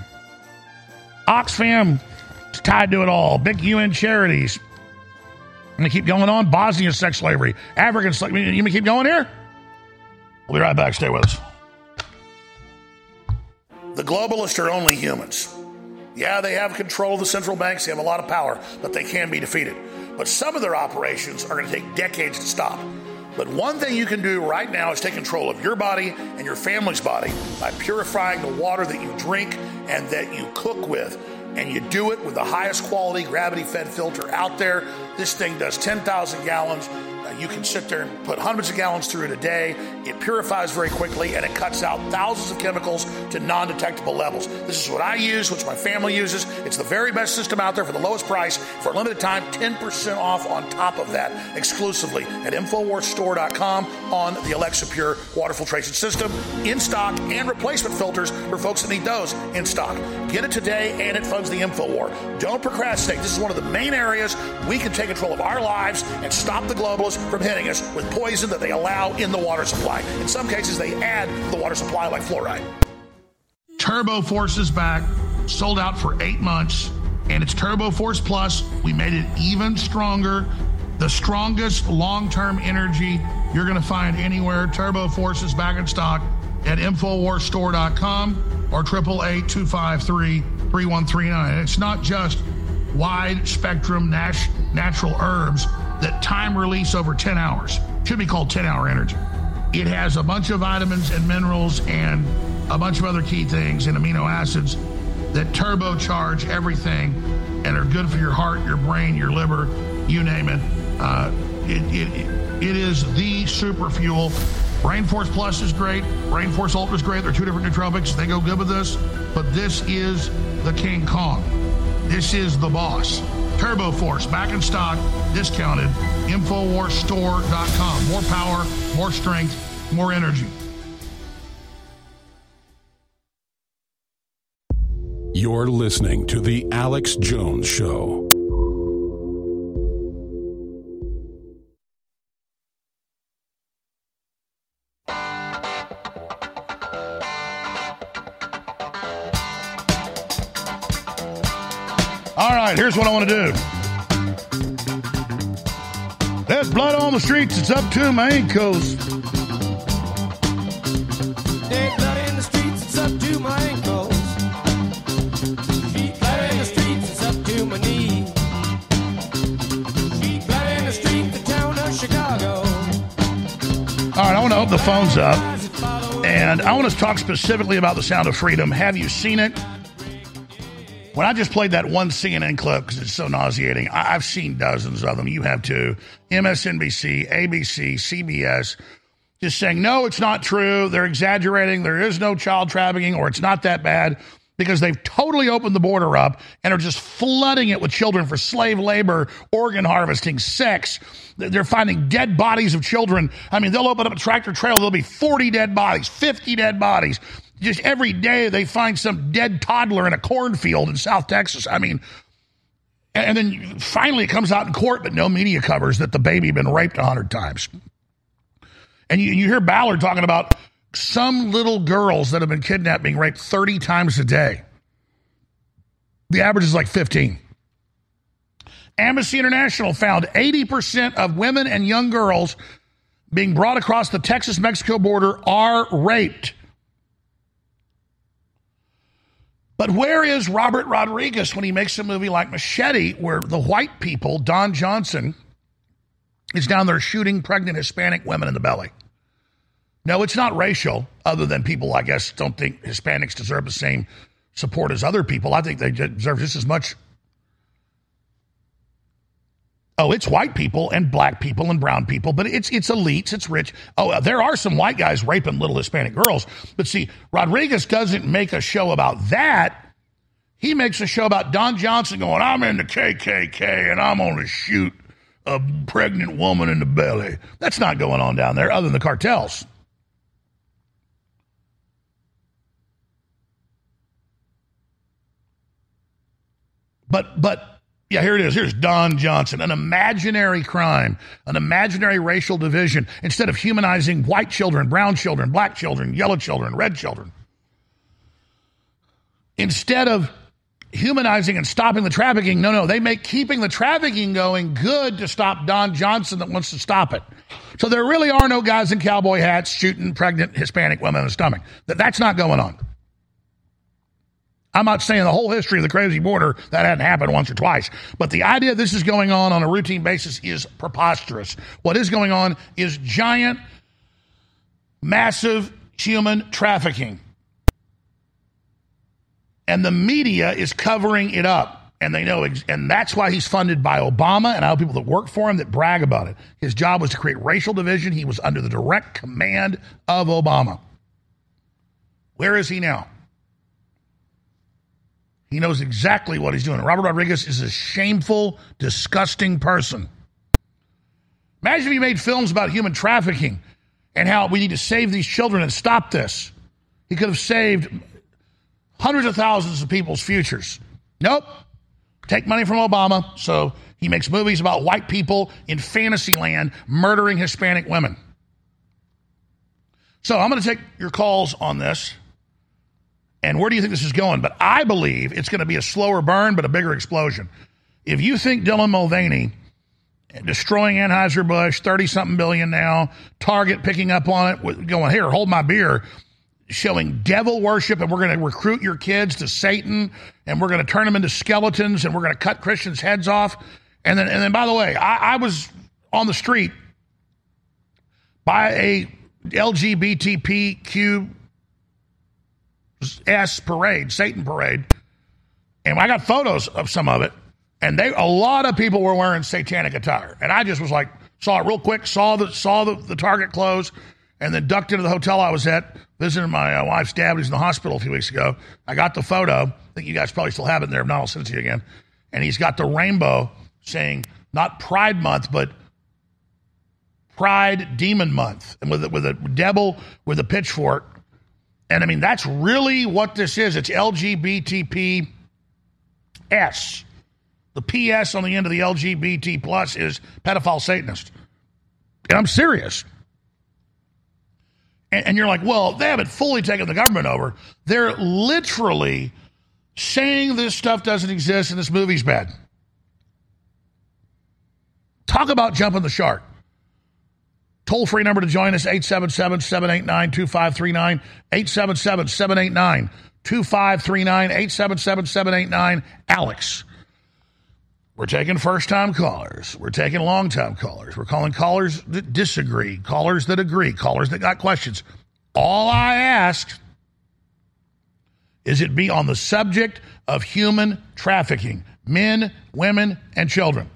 Speaker 7: Oxfam tied to it all. Big UN charities. And they keep going on. Bosnia sex slavery. African slavery. You may keep going here? We'll be right back. Stay with us. The globalists are only humans. Yeah, they have control of the central banks, they have a lot of power, but they can be defeated. But some of their operations are going to take decades to stop. But one thing you can do right now is take control of your body and your family's body by purifying the water that you drink and that you cook with and you do it with the highest quality gravity fed filter out there. This thing does 10,000 gallons. You can sit there and put hundreds of gallons through it a day. It purifies very quickly and it cuts out thousands of chemicals to non detectable levels. This is what I use, which my family uses. It's the very best system out there for the lowest price. For a limited time, 10% off on top of that exclusively at InfoWarsStore.com on the Alexa Pure water filtration system in stock and replacement filters for folks that need those in stock. Get it today and it funds the InfoWar. Don't procrastinate. This is one of the main areas we can take control of our lives and stop the globalists from hitting us with poison that they allow in the water supply. In some cases, they add the water supply like fluoride. Turbo Force is back, sold out for eight months, and it's Turbo Force Plus. We made it even stronger. The strongest long term energy you're going to find anywhere. Turbo Force is back in stock at InfoWarsStore.com or 888 253 3139. It's not just wide spectrum natural herbs that time release over 10 hours. Should be called 10 hour energy. It has a bunch of vitamins and minerals and a bunch of other key things and amino acids that turbocharge everything and are good for your heart, your brain, your liver, you name it. Uh, it, it, it is the super fuel. Brain Force Plus is great. Brain Force Ultra is great. They're two different nootropics. They go good with this. But this is the King Kong. This is the boss. Turbo Force back in stock, discounted. Infowarsstore.com. More power, more strength, more energy.
Speaker 30: You're listening to The Alex Jones Show.
Speaker 7: Here's what I want to do. There's blood on the streets. It's up to my ankles.
Speaker 32: Dead blood in the streets, it's up to my ankles. Sheet blood in the streets, it's up to my knee. Sheet blood in the street, the town of Chicago.
Speaker 7: All right, I want to open the phones up, and I want to talk specifically about the Sound of Freedom. Have you seen it? When I just played that one CNN clip because it's so nauseating, I- I've seen dozens of them. You have too. MSNBC, ABC, CBS, just saying, no, it's not true. They're exaggerating. There is no child trafficking, or it's not that bad because they've totally opened the border up and are just flooding it with children for slave labor, organ harvesting, sex. They're finding dead bodies of children. I mean, they'll open up a tractor trailer, there'll be 40 dead bodies, 50 dead bodies. Just every day they find some dead toddler in a cornfield in South Texas. I mean, and then finally it comes out in court, but no media covers that the baby had been raped a hundred times. And you, you hear Ballard talking about some little girls that have been kidnapped being raped 30 times a day. The average is like 15. Amnesty International found 80% of women and young girls being brought across the Texas Mexico border are raped. But where is Robert Rodriguez when he makes a movie like Machete, where the white people, Don Johnson, is down there shooting pregnant Hispanic women in the belly? No, it's not racial, other than people, I guess, don't think Hispanics deserve the same support as other people. I think they deserve just as much. Oh, it's white people and black people and brown people, but it's it's elites, it's rich. Oh, uh, there are some white guys raping little Hispanic girls, but see, Rodriguez doesn't make a show about that. He makes a show about Don Johnson going, "I'm in the KKK and I'm going to shoot a pregnant woman in the belly." That's not going on down there, other than the cartels. But but yeah, here it is. Here's Don Johnson, an imaginary crime, an imaginary racial division. Instead of humanizing white children, brown children, black children, yellow children, red children, instead of humanizing and stopping the trafficking, no, no, they make keeping the trafficking going good to stop Don Johnson that wants to stop it. So there really are no guys in cowboy hats shooting pregnant Hispanic women in the stomach. That that's not going on. I'm not saying the whole history of the crazy border that hadn't happened once or twice, but the idea this is going on on a routine basis is preposterous. What is going on is giant, massive human trafficking. And the media is covering it up. And they know, ex- and that's why he's funded by Obama and I know people that work for him that brag about it. His job was to create racial division. He was under the direct command of Obama. Where is he now? He knows exactly what he's doing. Robert Rodriguez is a shameful, disgusting person. Imagine if he made films about human trafficking and how we need to save these children and stop this. He could have saved hundreds of thousands of people's futures. Nope. Take money from Obama, so he makes movies about white people in fantasy land murdering Hispanic women. So I'm going to take your calls on this. And where do you think this is going? But I believe it's going to be a slower burn, but a bigger explosion. If you think Dylan Mulvaney destroying Anheuser-Busch, 30 something billion now, Target picking up on it, going, here, hold my beer, showing devil worship, and we're going to recruit your kids to Satan, and we're going to turn them into skeletons, and we're going to cut Christians' heads off. And then, and then by the way, I, I was on the street by a LGBTQ S parade, Satan parade, and I got photos of some of it, and they a lot of people were wearing satanic attire, and I just was like, saw it real quick, saw the saw the, the Target close, and then ducked into the hotel I was at, visiting my uh, wife's dad who's in the hospital a few weeks ago. I got the photo. I think you guys probably still have it in there. If not, I'll send it to you again. And he's got the rainbow saying not Pride Month, but Pride Demon Month, and with a, with a devil with a pitchfork And I mean, that's really what this is. It's LGBTP S. The PS on the end of the LGBT plus is pedophile Satanist. And I'm serious. And, and you're like, well, they haven't fully taken the government over. They're literally saying this stuff doesn't exist and this movie's bad. Talk about jumping the shark. Toll free number to join us 877 789 2539. 877 789 2539. 877 789 Alex. We're taking first time callers. We're taking long time callers. We're calling callers that disagree, callers that agree, callers that got questions. All I ask is it be on the subject of human trafficking men, women, and children.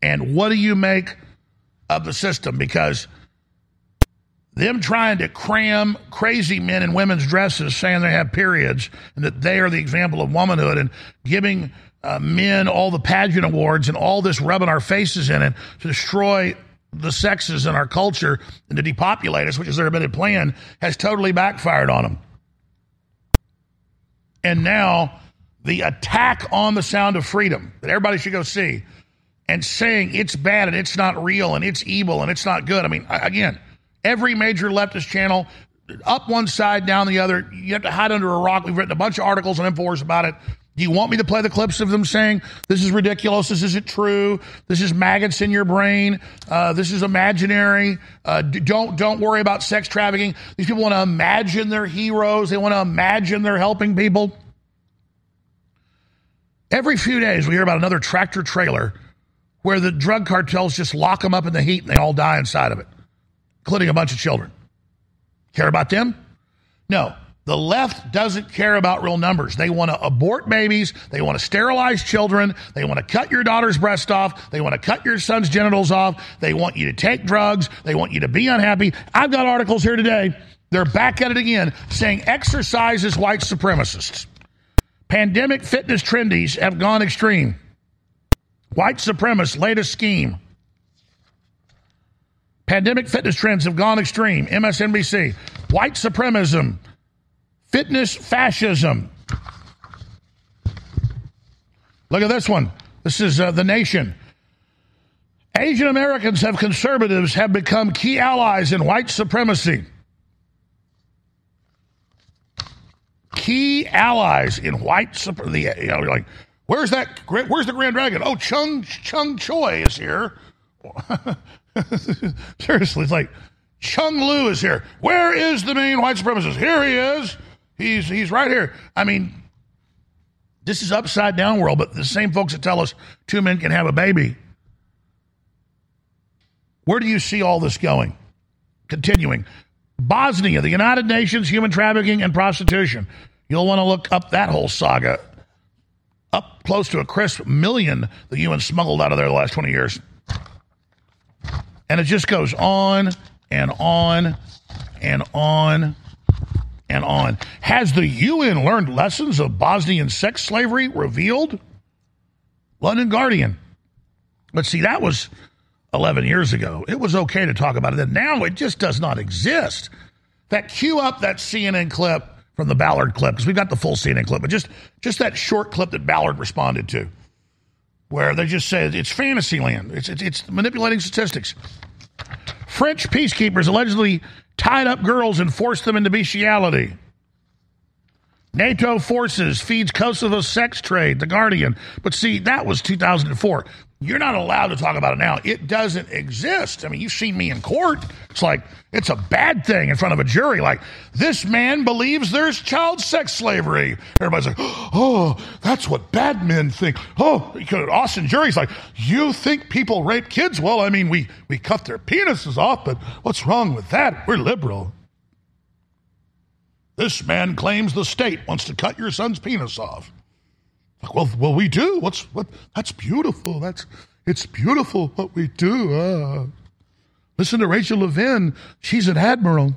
Speaker 7: And what do you make of the system? Because them trying to cram crazy men in women's dresses saying they have periods and that they are the example of womanhood and giving uh, men all the pageant awards and all this rubbing our faces in it to destroy the sexes in our culture and to depopulate us, which is their admitted plan, has totally backfired on them. And now the attack on the sound of freedom that everybody should go see and saying it's bad and it's not real and it's evil and it's not good. I mean, again, every major leftist channel, up one side, down the other, you have to hide under a rock. We've written a bunch of articles on Infowars about it. Do you want me to play the clips of them saying this is ridiculous? This isn't true. This is maggots in your brain. Uh, this is imaginary. Uh, don't don't worry about sex trafficking. These people want to imagine they're heroes. They want to imagine they're helping people. Every few days, we hear about another tractor trailer where the drug cartels just lock them up in the heat and they all die inside of it, including a bunch of children. Care about them? No. The left doesn't care about real numbers. They want to abort babies. They want to sterilize children. They want to cut your daughter's breast off. They want to cut your son's genitals off. They want you to take drugs. They want you to be unhappy. I've got articles here today. They're back at it again saying exercise is white supremacists. Pandemic fitness trendies have gone extreme. White supremacist latest scheme. Pandemic fitness trends have gone extreme. MSNBC. White supremacism Fitness fascism. Look at this one. This is uh, The Nation. Asian Americans have conservatives have become key allies in white supremacy. Key allies in white supremacy. You know, like, where's that? Where's the Grand Dragon? Oh, Chung Chung Choi is here. [LAUGHS] Seriously, it's like Chung Lu is here. Where is the main white supremacist? Here he is. He's he's right here. I mean, this is upside down world, but the same folks that tell us two men can have a baby. Where do you see all this going? Continuing. Bosnia, the United Nations, human trafficking and prostitution. You'll want to look up that whole saga. Up close to a crisp million the UN smuggled out of there the last 20 years. And it just goes on and on and on and on. Has the UN learned lessons of Bosnian sex slavery revealed? London Guardian. But see, that was 11 years ago. It was okay to talk about it then. Now it just does not exist. That cue up that CNN clip from the Ballard clip, because we've got the full CNN clip, but just, just that short clip that Ballard responded to, where they just said it's fantasy land. It's, it's, it's manipulating statistics. French peacekeepers allegedly tied up girls and forced them into bestiality. NATO forces feeds Kosovo sex trade, The Guardian. But see, that was 2004. You're not allowed to talk about it now. It doesn't exist. I mean, you've seen me in court. It's like, it's a bad thing in front of a jury. Like, this man believes there's child sex slavery. Everybody's like, [GASPS] oh, that's what bad men think. Oh, because Austin jury's like, you think people rape kids? Well, I mean, we, we cut their penises off, but what's wrong with that? We're liberal. This man claims the state wants to cut your son's penis off. Like, well, well, we do. What's what? That's beautiful. That's it's beautiful what we do. Uh, listen to Rachel Levine. She's an admiral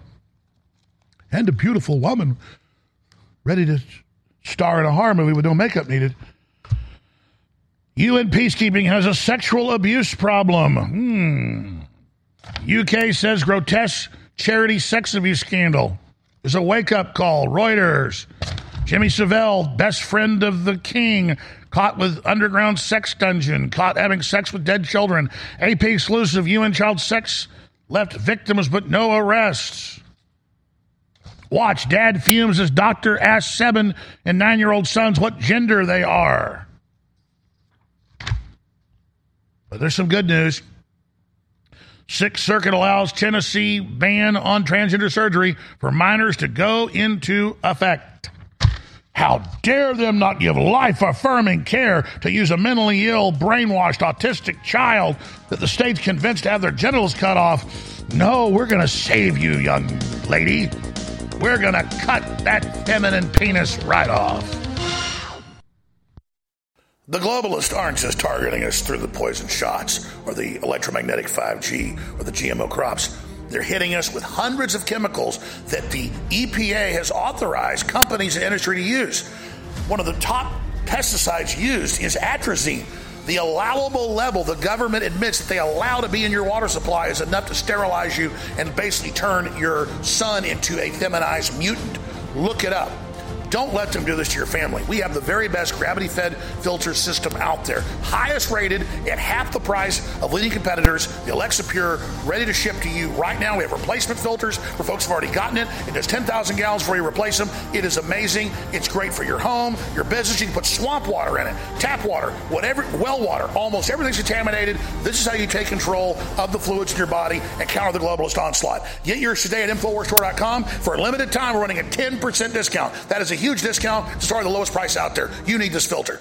Speaker 7: and a beautiful woman, ready to star in a horror movie with no makeup needed. UN peacekeeping has a sexual abuse problem. Hmm. UK says grotesque charity sex abuse scandal. is a wake up call. Reuters. Jimmy Savile, best friend of the king, caught with underground sex dungeon, caught having sex with dead children. AP exclusive UN child sex left victims but no arrests. Watch, dad fumes as doctor asks seven and nine year old sons what gender they are. But there's some good news. Sixth Circuit allows Tennessee ban on transgender surgery for minors to go into effect. How dare them not give life affirming care to use a mentally ill, brainwashed, autistic child that the state's convinced to have their genitals cut off? No, we're going to save you, young lady. We're going to cut that feminine penis right off. The globalists aren't just targeting us through the poison shots or the electromagnetic 5G or the GMO crops. They're hitting us with hundreds of chemicals that the EPA has authorized companies and industry to use. One of the top pesticides used is atrazine. The allowable level the government admits that they allow to be in your water supply is enough to sterilize you and basically turn your son into a feminized mutant. Look it up. Don't let them do this to your family. We have the very best gravity fed filter system out there. Highest rated at half the price of leading competitors. The Alexa Pure ready to ship to you right now. We have replacement filters for folks who've already gotten it. It does 10,000 gallons before you replace them. It is amazing. It's great for your home, your business. You can put swamp water in it, tap water, whatever, well water. Almost everything's contaminated. This is how you take control of the fluids in your body and counter the globalist onslaught. Get yours today at InfoWarsStore.com. For a limited time, we're running a 10% discount. That is a huge discount to start the lowest price out there. You need this filter.